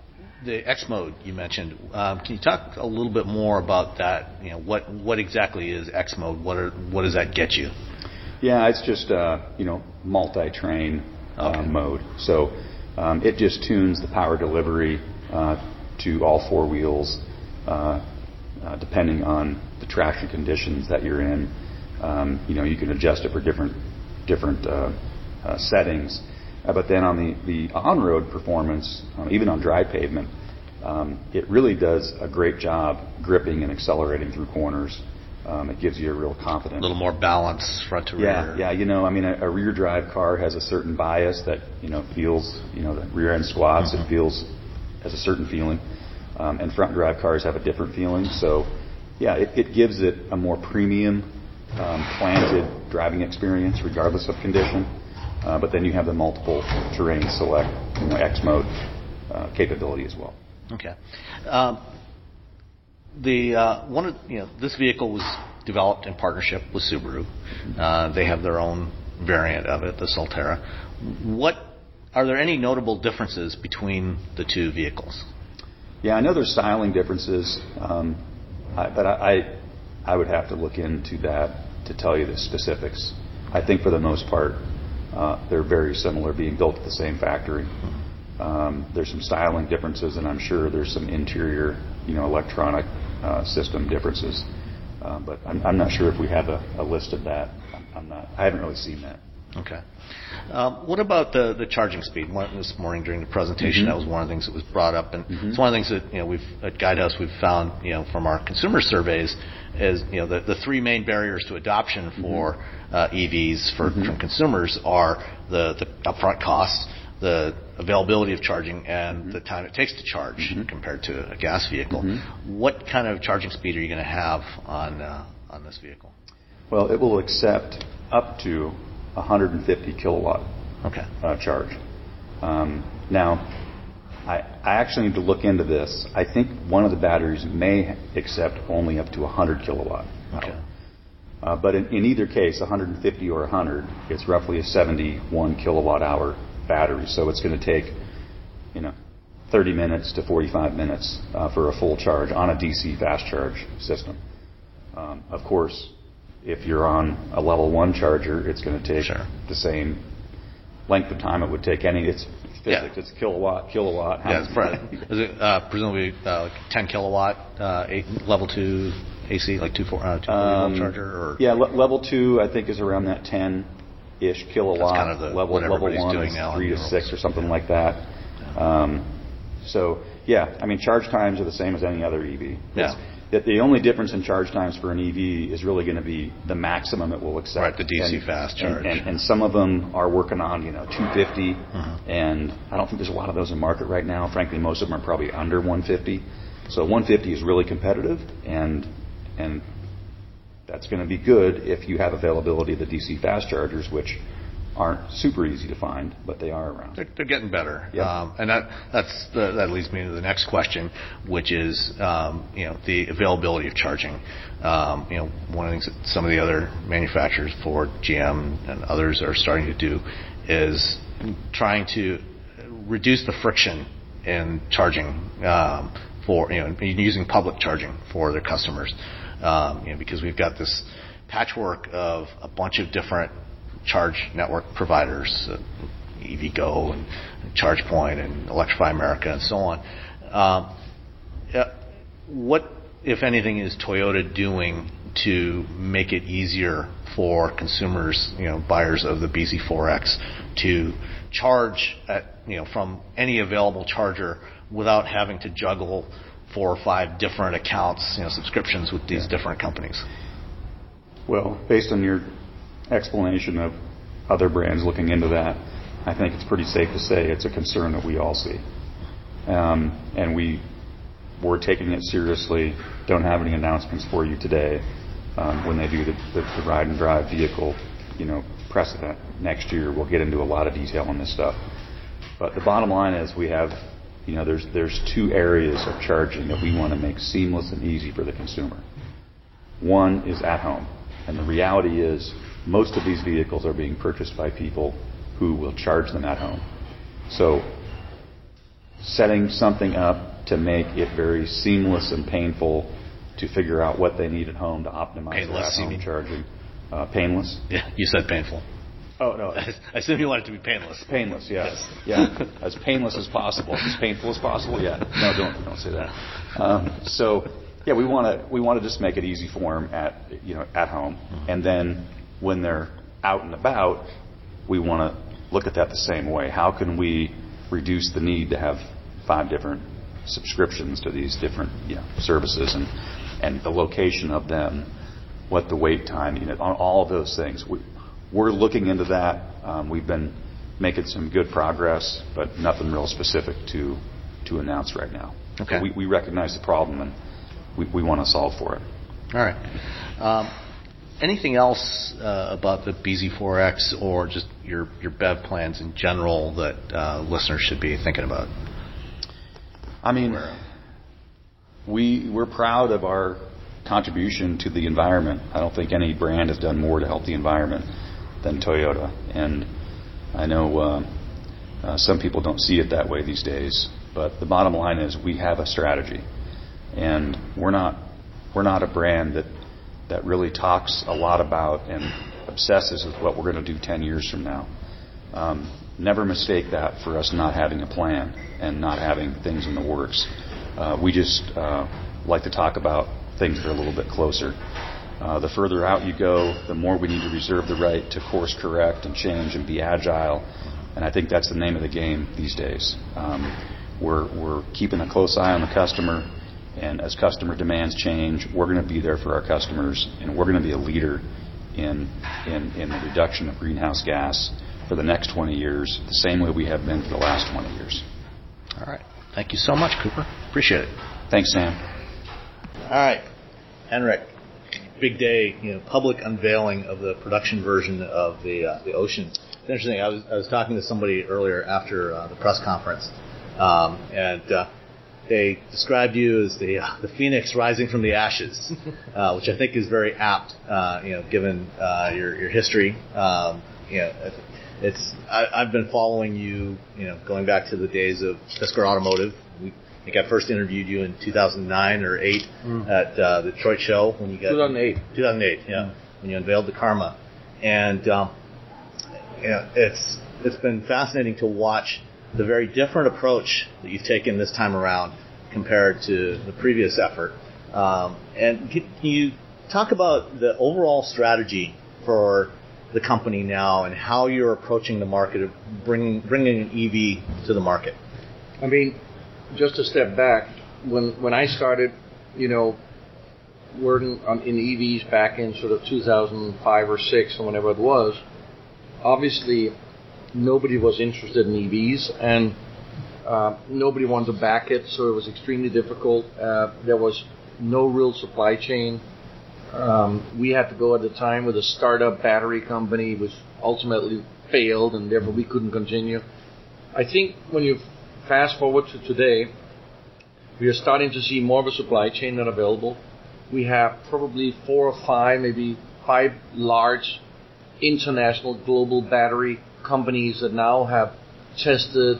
the X mode you mentioned. Um, can you talk a little bit more about that? You know, what what exactly is X mode? What are what does that get you? Yeah, it's just uh, you know multi-terrain uh, okay. mode. So um, it just tunes the power delivery uh, to all four wheels, uh, uh, depending on the traction conditions that you're in. Um, you know, you can adjust it for different different uh, uh, settings. Uh, but then on the, the on-road performance, um, even on dry pavement, um, it really does a great job gripping and accelerating through corners. Um, it gives you a real confidence. A little more balance front to yeah, rear. Yeah, you know, I mean, a, a, rear drive car has a certain bias that you know feels, you know, the rear end squats. Mm-hmm. It feels has a certain feeling, um, and front drive cars have a different feeling. So, yeah, it, it gives it a more premium um, planted driving experience regardless of condition. Uh, but then you have the multiple terrain select, you know, X mode uh, capability as well. Okay. Um, the uh, one of you know this vehicle was developed in partnership with Subaru. Uh, they have their own variant of it, the Solterra. What are there any notable differences between the two vehicles? Yeah, I know there's styling differences, um, I, but I, I I would have to look into that to tell you the specifics. I think for the most part, uh, they're very similar, being built at the same factory. Um, there's some styling differences, and I'm sure there's some interior, you know, electronic uh, system differences. Uh, but I'm, I'm, not sure if we have a, a list of that. I'm, I'm, not. I haven't really seen that. Okay. Um, what about the, the charging speed? One, this morning during the presentation, mm-hmm. that was one of the things that was brought up, and mm-hmm. it's one of the things that you know we've at Guidehouse we've found you know from our consumer surveys is you know the, the three main barriers to adoption mm-hmm. for mm-hmm. uh, EVs for mm-hmm. from consumers are the the upfront costs, the availability of charging, and mm-hmm. the time it takes to charge mm-hmm. compared to a gas vehicle. What kind of charging speed are you going to have on uh, on this vehicle? Well, it will accept up to 150 kilowatt okay. uh, charge. Um, now, I, I actually need to look into this. I think one of the batteries may accept only up to 100 kilowatt. Okay. Uh, but in, in either case, 150 or 100, it's roughly a 71 kilowatt hour battery. So it's going to take, you know, 30 minutes to 45 minutes uh, for a full charge on a DC fast charge system. Um, of course, if you're on a level one charger, it's going to take sure. the same length of time it would take any. It's physics. Yeah. It's kilowatt, kilowatt. Yeah, it's is it uh, presumably uh, like 10 kilowatt, uh, eight, level two AC, like two four, uh, two um, charger, or yeah, le- level two I think is around that 10 ish kilowatt. That's kind of the, level level one doing now three to six or something yeah. like that. Yeah. Um, so yeah, I mean charge times are the same as any other EV. Yeah that the only difference in charge times for an EV is really going to be the maximum it will accept. Right, the DC and, fast charge. And, and, and, some of them are working on, you know, 250, mm-hmm. and I don't think there's a lot of those in market right now. Frankly, most of them are probably under 150. So 150 is really competitive, and and that's going to be good if you have availability of the DC fast chargers, which aren't super easy to find, but they are around. They're, they're getting better, yep. um, and that that's the, that leads me to the next question, which is um, you know the availability of charging. Um, you know, one of the things that some of the other manufacturers, Ford, GM, and others are starting to do is trying to reduce the friction in charging um, for you know using public charging for their customers. Um, you know, because we've got this patchwork of a bunch of different charge network providers, uh, EVgo and ChargePoint and Electrify America and so on. Um, uh, what, if anything, is Toyota doing to make it easier for consumers, you know, buyers of the BZ4X to charge at, you know, from any available charger without having to juggle four or five different accounts, you know, subscriptions with these yeah. different companies? Well, based on your explanation of other brands looking into that, I think it's pretty safe to say it's a concern that we all see. Um, and we, we're taking it seriously. Don't have any announcements for you today. Um, when they do the, the, the ride and drive vehicle, you know, precedent next year, we'll get into a lot of detail on this stuff. But the bottom line is we have, you know, there's there's two areas of charging that we want to make seamless and easy for the consumer. One is at home. And the reality is, most of these vehicles are being purchased by people who will charge them at home. So, setting something up to make it very seamless and painful to figure out what they need at home to optimize painless, their at-home charging. Uh, painless. Yeah, you said painful. Oh no! <laughs> I assume you want it to be painless. Painless, yes, yeah, as painless as possible, as painful as possible. Yeah, no, don't don't say that. <laughs> Um, so yeah, we want to we want to just make it easy for them at you know at home, mm-hmm. and then when they're out and about, we want to look at that the same way. How can we reduce the need to have five different subscriptions to these different you know, services and and the location of them, what the wait time, you know, on all of those things. We, we're looking into that. Um, we've been making some good progress, but nothing real specific to to announce right now. Okay. we, we recognize the problem and we, we want to solve for it. All right. Um, anything else uh, about the BZ4X or just your your BEV plans in general that uh, listeners should be thinking about? I mean, we we're proud of our contribution to the environment. I don't think any brand has done more to help the environment than Toyota, and I know uh, uh, some people don't see it that way these days. But the bottom line is, we have a strategy and we're not we're not a brand that that really talks a lot about and obsesses with what we're going to do 10 years from now. Um, never mistake that for us not having a plan and not having things in the works. Uh, we just uh, like to talk about things that are a little bit closer. Uh, the further out you go, the more we need to reserve the right to course correct and change and be agile. And I think that's the name of the game these days. Um, we're, we're keeping a close eye on the customer. And as customer demands change, we're going to be there for our customers, and we're going to be a leader in, in, in the reduction of greenhouse gas for the next 20 years, the same way we have been for the last 20 years. All right. Thank you so much, Cooper. Appreciate it. Thanks, Sam. All right. Henrik, big day, you know, public unveiling of the production version of the uh, the Ocean. It's interesting. I was I was talking to somebody earlier after uh, the press conference, um, and uh, they described you as the uh, the phoenix rising from the ashes, <laughs> uh, which I think is very apt, uh, you know, given uh, your your history. Um, you know, it's I, have been following you, you know, going back to the days of Fisker Automotive. We, I think I first interviewed you in 2009 or 8 mm. at uh, the Detroit show when you got 2008. 2008, yeah, mm. when you unveiled the Karma, and um, you know, it's it's been fascinating to watch the very different approach that you've taken this time around compared to the previous effort. Um, and can, you talk about the overall strategy for the company now and how you're approaching the market of bringing bringing an EV to the market? I mean, just to step back, when when I started, you know, working on, in EVs back in sort of 2005 or six or whenever it was, obviously nobody was interested in EVs, and uh, nobody wanted to back it, so it was extremely difficult. Uh, there was no real supply chain. Um, we had to go at the time with a startup battery company, which ultimately failed and therefore we couldn't continue. I think when you fast forward to today, we are starting to see more of a supply chain that available. We have probably four or five, maybe five large international global battery companies that now have tested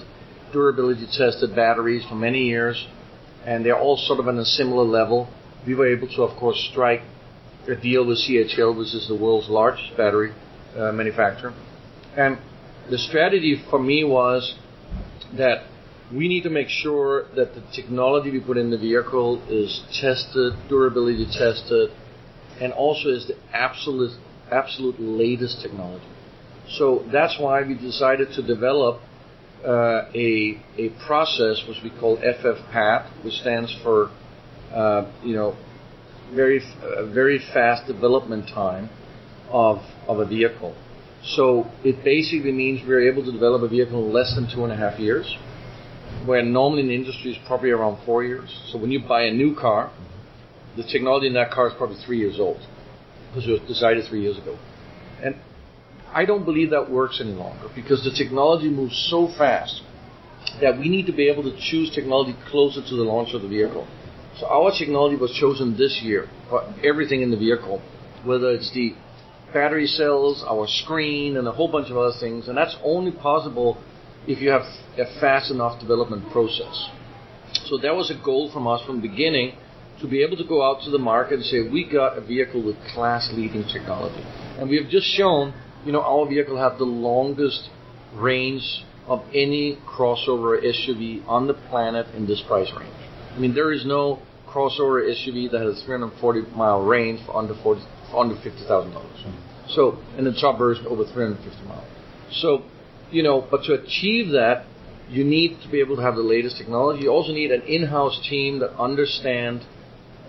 durability tested batteries for many years, and they're all sort of on a similar level. We were able to, of course, strike a deal with CATL, which is the world's largest battery uh, manufacturer. And the strategy for me was that we need to make sure that the technology we put in the vehicle is tested, durability tested, and also is the absolute absolute latest technology. So that's why we decided to develop uh, a a process which we call FF-PAD, which stands for uh, you know very uh, very fast development time of of a vehicle. So it basically means we're able to develop a vehicle in less than two and a half years, where normally in the industry is probably around four years. So when you buy a new car, the technology in that car is probably three years old because it was decided three years ago. I don't believe that works any longer because the technology moves so fast that we need to be able to choose technology closer to the launch of the vehicle. So our technology was chosen this year for everything in the vehicle, whether it's the battery cells, our screen, and a whole bunch of other things. And that's only possible if you have a fast enough development process. So that was a goal from us from the beginning to be able to go out to the market and say, we got a vehicle with class leading technology. And we have just shown, you know, our vehicle have the longest range of any crossover SUV on the planet in this price range. I mean, there is no crossover SUV that has 340 mile range for under 40, for under fifty thousand dollars. Hmm. So, and the top version over 350 miles. So, you know, but to achieve that, you need to be able to have the latest technology. You also need an in-house team that understand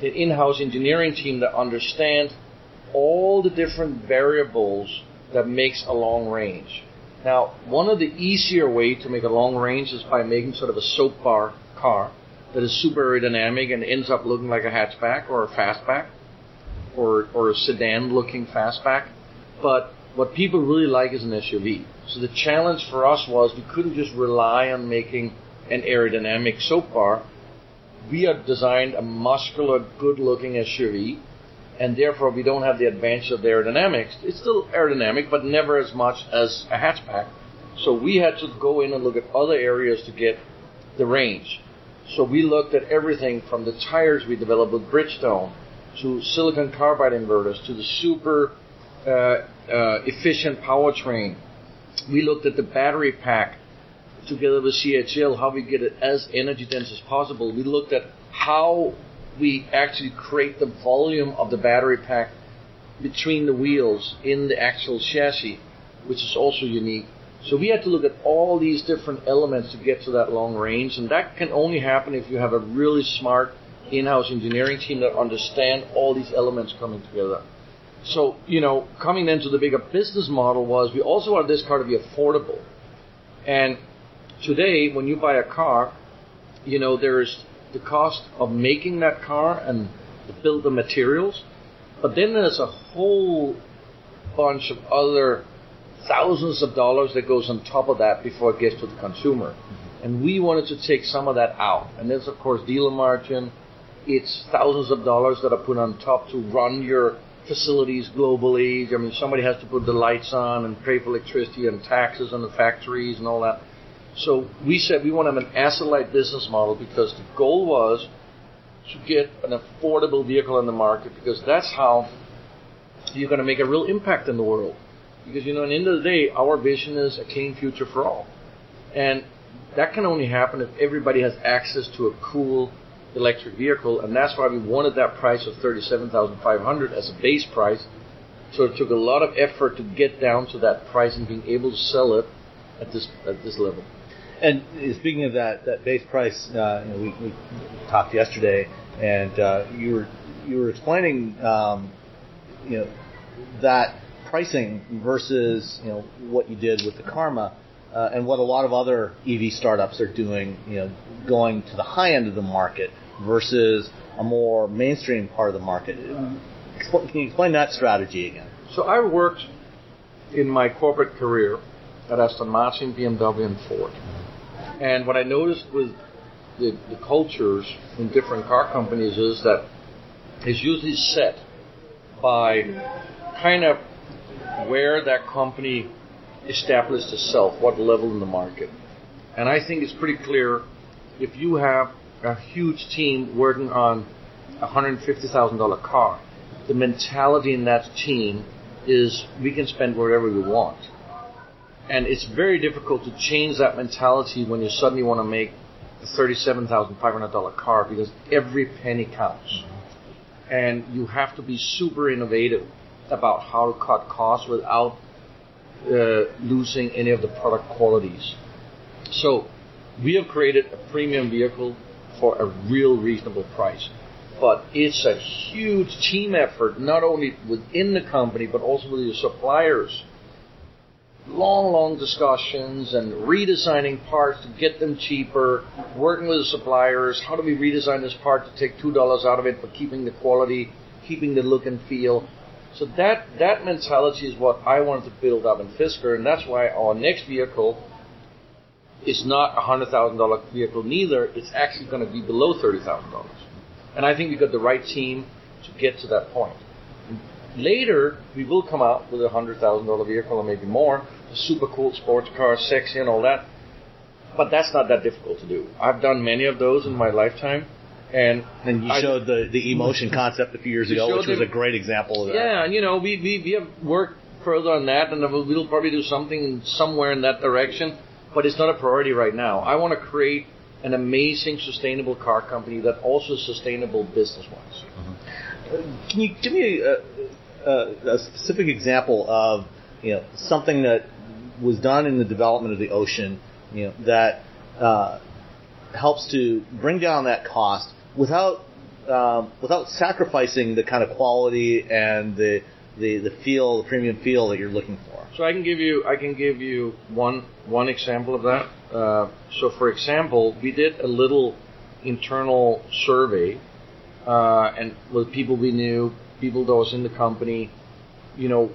an in-house engineering team that understand all the different variables that makes a long range. Now, one of the easier way to make a long range is by making sort of a soap bar car that is super aerodynamic and ends up looking like a hatchback or a fastback or, or a sedan looking fastback. But what people really like is an SUV. So the challenge for us was we couldn't just rely on making an aerodynamic soap bar we have designed a muscular, good-looking SUV, and therefore we don't have the advantage of the aerodynamics. It's still aerodynamic, but never as much as a hatchback. So we had to go in and look at other areas to get the range. So we looked at everything from the tires we developed with Bridgestone to silicon carbide inverters to the super uh, uh, efficient powertrain. We looked at the battery pack together with CATL, how we get it as energy dense as possible. We looked at how we actually create the volume of the battery pack between the wheels in the actual chassis, which is also unique. So we had to look at all these different elements to get to that long range, and that can only happen if you have a really smart in-house engineering team that understand all these elements coming together. So, you know, coming into the bigger business model was we also wanted this car to be affordable. And today, when you buy a car, you know, there's the cost of making that car and the build the materials, but then there's a whole bunch of other thousands of dollars that goes on top of that before it gets to the consumer. Mm-hmm. And we wanted to take some of that out. And there's, of course, dealer margin. It's thousands of dollars that are put on top to run your facilities globally. I mean, somebody has to put the lights on and pay for electricity and taxes on the factories and all that. So we said we want to have an asset-light business model because the goal was to get an affordable vehicle in the market because that's how you're going to make a real impact in the world. Because you know, at the end of the day, our vision is a clean future for all, and that can only happen if everybody has access to a cool electric vehicle, and that's why we wanted that price of thirty-seven thousand five hundred as a base price. So it took a lot of effort to get down to that price and being able to sell it at this at this level. And speaking of that, that base price, uh, you know, we, we, talked yesterday, and uh, you were you were explaining, um, you know, that pricing versus you know what you did with the Karma, uh, and what a lot of other EV startups are doing, you know, going to the high end of the market versus a more mainstream part of the market. Can you explain that strategy again? So I worked in my corporate career at Aston Martin, BMW, and Ford. And what I noticed with the, the cultures in different car companies is that it's usually set by kind of where that company established itself, what level in the market. And I think it's pretty clear if you have a huge team working on a $150,000 car, the mentality in that team is we can spend wherever we want. And it's very difficult to change that mentality when you suddenly want to make a $37,500 car because every penny counts. And you have to be super innovative about how to cut costs without uh, losing any of the product qualities. So we have created a premium vehicle for a real reasonable price. But it's a huge team effort, not only within the company, but also with your suppliers. Long, long discussions and redesigning parts to get them cheaper, working with the suppliers. How do we redesign this part to take $2 out of it, but keeping the quality, keeping the look and feel? So that, that mentality is what I wanted to build up in Fisker, and that's why our next vehicle is not a hundred thousand dollar vehicle neither. It's actually going to be below thirty thousand dollars, and I think we've got the right team to get to that point. Later, we will come out with a hundred thousand dollar vehicle or maybe more, super cool sports car, sexy and all that. But that's not that difficult to do. I've done many of those in my lifetime. And, and you I, showed the, the EMotion <laughs> concept a few years ago, which was a great example of that. Yeah, and you know, we, we, we have worked further on that, and we'll probably do something somewhere in that direction but it's not a priority right now. I want to create an amazing sustainable car company that also is sustainable business wise. Mm-hmm. Can you give me a, a, a, specific example of you know something that was done in the development of the Ocean, you know that uh, helps to bring down that cost without um, without sacrificing the kind of quality and the the, the feel, the premium feel that you're looking for. So I can give you I can give you one one example of that. Uh, so for example, we did a little internal survey, uh, and with people we knew, people that was in the company, you know,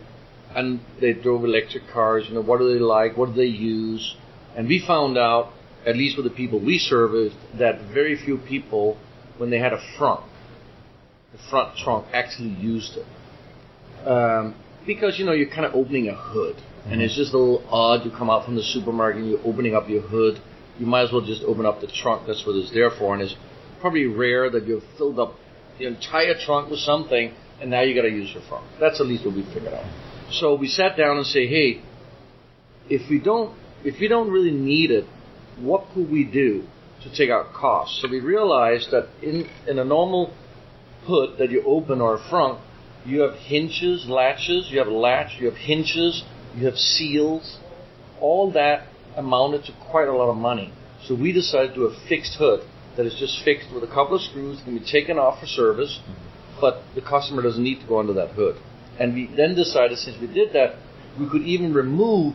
and they drove electric cars. You know, what do they like? What do they use? And we found out, at least with the people we serviced, that very few people, when they had a frunk, the front trunk, actually used it. Um, because you know you're kind of opening a hood, mm-hmm. and it's just a little odd. You come out from the supermarket, and you're opening up your hood. You might as well just open up the trunk. That's what it's there for, and it's probably rare that you've filled up the entire trunk with something, and now you got to use your frunk. That's at least what we figured out. So we sat down and say, hey, if we don't, if we don't really need it, what could we do to take out costs? So we realized that in in a normal hood that you open or a frunk, you have hinges, latches, you have latch, you have hinges, you have seals. All that amounted to quite a lot of money. So we decided to do a fixed hood that is just fixed with a couple of screws, can be taken off for service, but the customer doesn't need to go under that hood. And we then decided, since we did that, we could even remove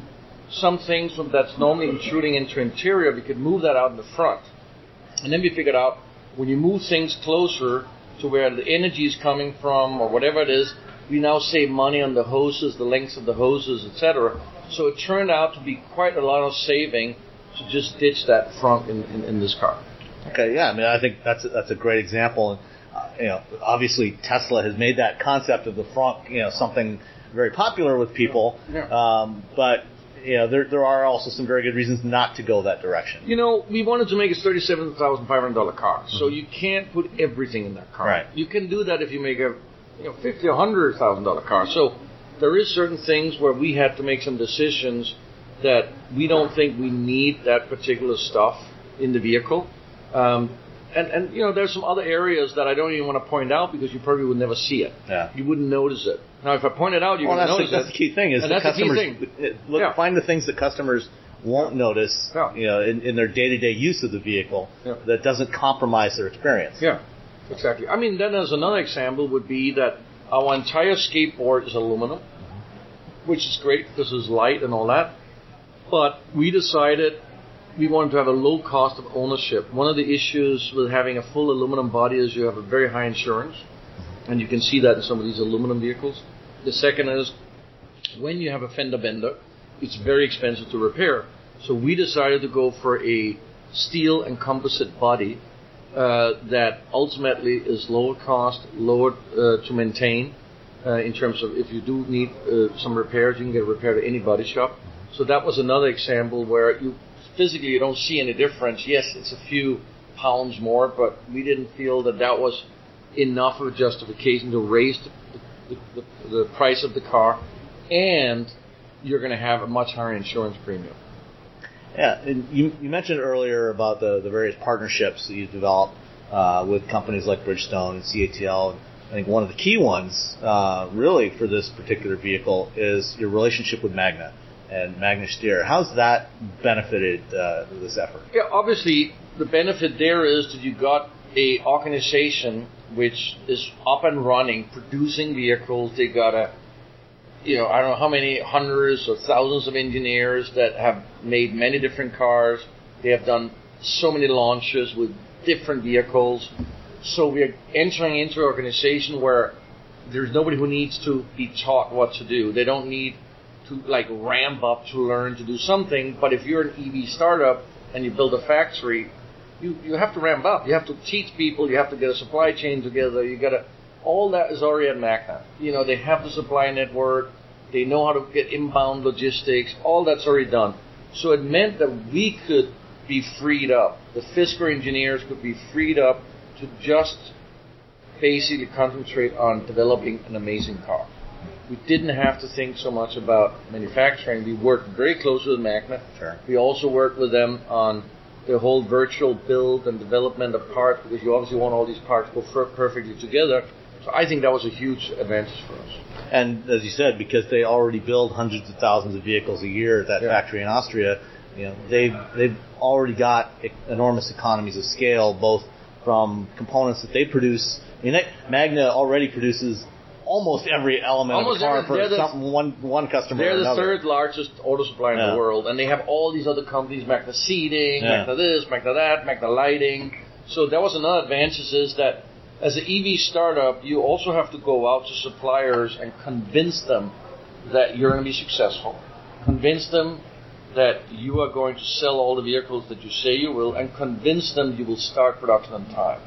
some things that's normally intruding into interior. We could move that out in the front. And then we figured out when you move things closer, to where the energy is coming from or whatever it is. We now save money on the hoses, the lengths of the hoses, etc. So it turned out to be quite a lot of saving to just ditch that frunk in, in, in this car. Okay, yeah, I mean, I think that's a, that's a great example. You know, obviously Tesla has made that concept of the frunk, you know, something very popular with people. Yeah. Um, but you know, there there are also some very good reasons not to go that direction. You know, we wanted to make a thirty-seven thousand five hundred dollar car, mm-hmm. so you can't put everything in that car. Right. You can do that if you make a you know fifty or hundred thousand dollar car. So there is certain things where we had to make some decisions that we don't think we need that particular stuff in the vehicle. Um, and, and you know, there's some other areas that I don't even want to point out because you probably would never see it. Yeah. You wouldn't notice it. Now, if I point it out, you well, would notice the, it. That's the key thing. Is and the customers the <laughs> look yeah. find the things that customers won't notice. Yeah. You know, in, in their day-to-day use of the vehicle, yeah. that doesn't compromise their experience. Yeah. Exactly. I mean, then as another example would be that our entire skateboard is aluminum, mm-hmm. which is great because it's light and all that. But we decided we wanted to have a low cost of ownership. One of the issues with having a full aluminum body is you have a very high insurance, and you can see that in some of these aluminum vehicles. The second is when you have a fender bender, it's very expensive to repair. So we decided to go for a steel and composite body uh, that ultimately is lower cost, lower uh, to maintain. Uh, in terms of if you do need uh, some repairs, you can get a repair at any body shop. So that was another example where you physically you don't see any difference. Yes, it's a few pounds more, but we didn't feel that that was enough of a justification to raise the, the, the, the price of the car, and you're going to have a much higher insurance premium. Yeah, and you, you mentioned earlier about the, the various partnerships that you've developed uh, with companies like Bridgestone and CATL. I think one of the key ones, uh, really, for this particular vehicle is your relationship with Magna and Magna Steyr. How's that benefited uh, this effort? Yeah, obviously, the benefit there is that you got a organization which is up and running, producing vehicles. They got a you know, I don't know how many hundreds or thousands of engineers that have made many different cars. They have done so many launches with different vehicles. So we are entering into an organization where there's nobody who needs to be taught what to do. They don't need to like ramp up to learn to do something. But if you're an EV startup and you build a factory, you, you have to ramp up. You have to teach people. You have to get a supply chain together. You got to all that is already at Magna. You know, they have the supply network, they know how to get inbound logistics, all that's already done. So it meant that we could be freed up. The Fisker engineers could be freed up to just basically concentrate on developing an amazing car. We didn't have to think so much about manufacturing. We worked very closely with Magna. Sure. We also worked with them on the whole virtual build and development of parts because you obviously want all these parts to go perfectly together. So I think that was a huge advantage for us. And as you said, because they already build hundreds of thousands of vehicles a year at that yeah. factory in Austria, you know, they've they've already got enormous economies of scale, both from components that they produce. I mean, Magna already produces almost every element almost of a car for the, something one one customer. They're the third largest auto supplier yeah. in the world, and they have all these other companies: Magna Seating, yeah. Magna this, Magna that, Magna Lighting. So that was another advantage is that as an EV startup, you also have to go out to suppliers and convince them that you're going to be successful. Convince them that you are going to sell all the vehicles that you say you will, and convince them you will start production on time.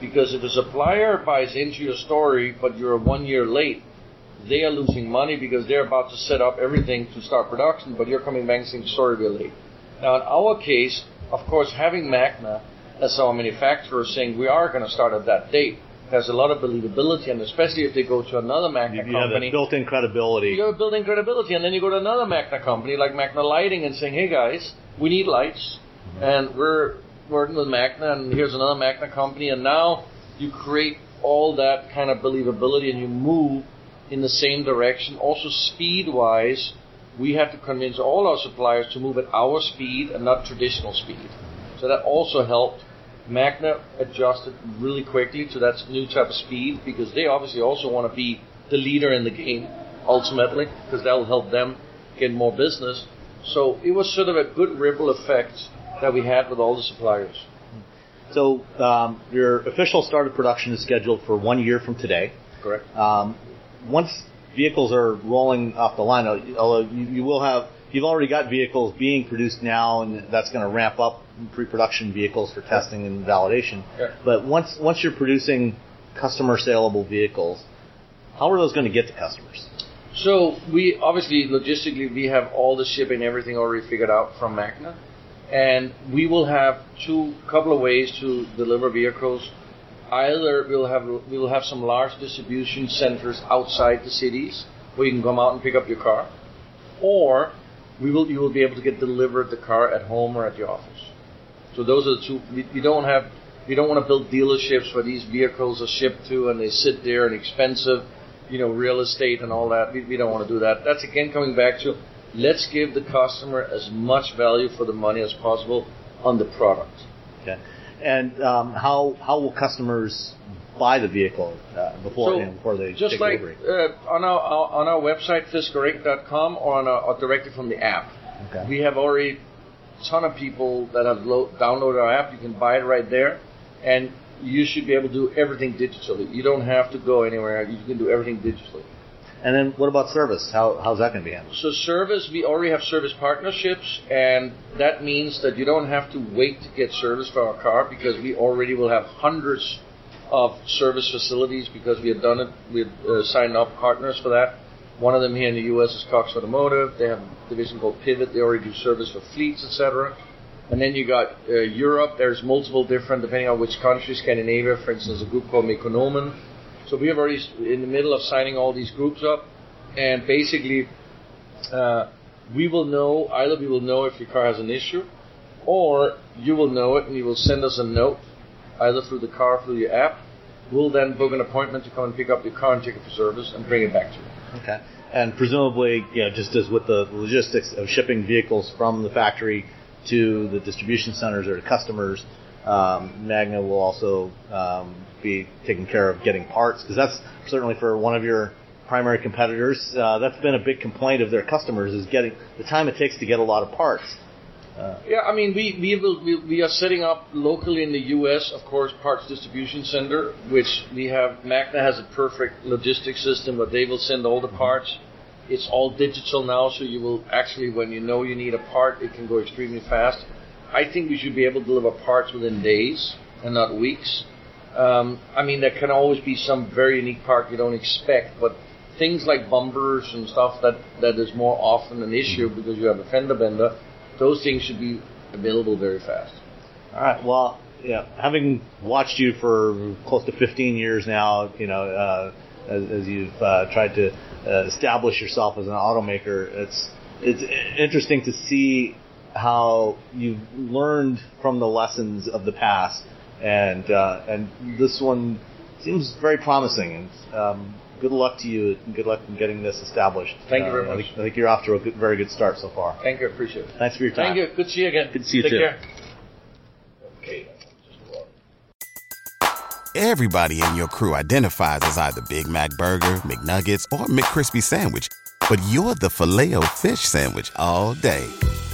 Because if a supplier buys into your story, but you're one year late, they are losing money because they're about to set up everything to start production, but you're coming back and saying, sorry, we're late. Now, in our case, of course, having Magna as our manufacturer saying we are going to start at that date has a lot of believability, and especially if they go to another Magna you, you company, have built-in credibility. You're built-in credibility, and then you go to another Magna company like Magna Lighting and saying, "Hey guys, we need lights, mm-hmm. and we're working with Magna, and here's another Magna company," and now you create all that kind of believability, and you move in the same direction. Also, speed-wise, we have to convince all our suppliers to move at our speed and not traditional speed. So that also helped. Magna adjusted really quickly to that new type of speed because they obviously also want to be the leader in the game ultimately because that'll help them get more business. So it was sort of a good ripple effect that we had with all the suppliers. So um, your official start of production is scheduled for one year from today. Correct. Um, once vehicles are rolling off the line, although you, you will have you've already got vehicles being produced now, and that's going to ramp up pre-production vehicles for testing and validation. But once once you're producing customer saleable vehicles, how are those going to get to customers? So we obviously logistically we have all the shipping everything already figured out from Magna, and we will have two couple of ways to deliver vehicles. Either we'll have we will have some large distribution centers outside the cities where you can come out and pick up your car, or we will you will be able to get delivered the car at home or at your office. So those are the two. We, we don't have we don't want to build dealerships where these vehicles are shipped to and they sit there and expensive, you know, real estate and all that. We, we don't want to do that. That's again coming back to let's give the customer as much value for the money as possible on the product. Okay. And um, how how will customers buy the vehicle uh, before so you know, before they just take like delivery? Uh, on our on our website fiskerinc.com or on our, or directly from the app. Okay. We have already a ton of people that have lo- downloaded our app. You can buy it right there, and you should be able to do everything digitally. You don't have to go anywhere. You can do everything digitally. And then what about service? How, how's that going to be handled? So service, we already have service partnerships, and that means that you don't have to wait to get service for our car because we already will have hundreds of service facilities because we have done it. We have uh, signed up partners for that. One of them here in the U.S. is Cox Automotive. They have a division called Pivot. They already do service for fleets, etc. And then you got uh, Europe. There's multiple different, depending on which country. Scandinavia, for instance, a group called Mekonomen so we are already in the middle of signing all these groups up, and basically, uh, we will know either we will know if your car has an issue, or you will know it and you will send us a note, either through the car through your app. We'll then book an appointment to come and pick up your car and take it for service and bring it back to you. Okay. And presumably, you know, just as with the logistics of shipping vehicles from the factory to the distribution centers or to customers, um, Magna will also um, be taking care of getting parts because that's certainly for one of your primary competitors. Uh, that's been a big complaint of their customers is getting the time it takes to get a lot of parts. Uh, yeah, I mean, we we, will, we we are setting up locally in the U.S. of course parts distribution center, which we have. Magna has a perfect logistics system, but they will send all the parts. It's all digital now, so you will actually, when you know you need a part, it can go extremely fast. I think we should be able to deliver parts within days and not weeks. Um, I mean, there can always be some very unique part you don't expect, but things like bumpers and stuff that, that is more often an issue because you have a fender bender, those things should be available very fast. All right. Well, yeah, having watched you for close to 15 years now, you know, uh, as, as, you've uh, tried to uh, establish yourself as an automaker, it's it's interesting to see how you've learned from the lessons of the past, and uh, and this one seems very promising. And um, good luck to you. And good luck in getting this established. Thank you very uh, much. I think, I think, you're off to a good, very good start so far. Thank you. Appreciate it. Thanks for your time. Thank you. Good to see you again. Good to see you Take too. Care. Okay. Everybody in your crew identifies as either Big Mac Burger, McNuggets, or McCrispy Sandwich, but you're the Filet-O-Fish Sandwich all day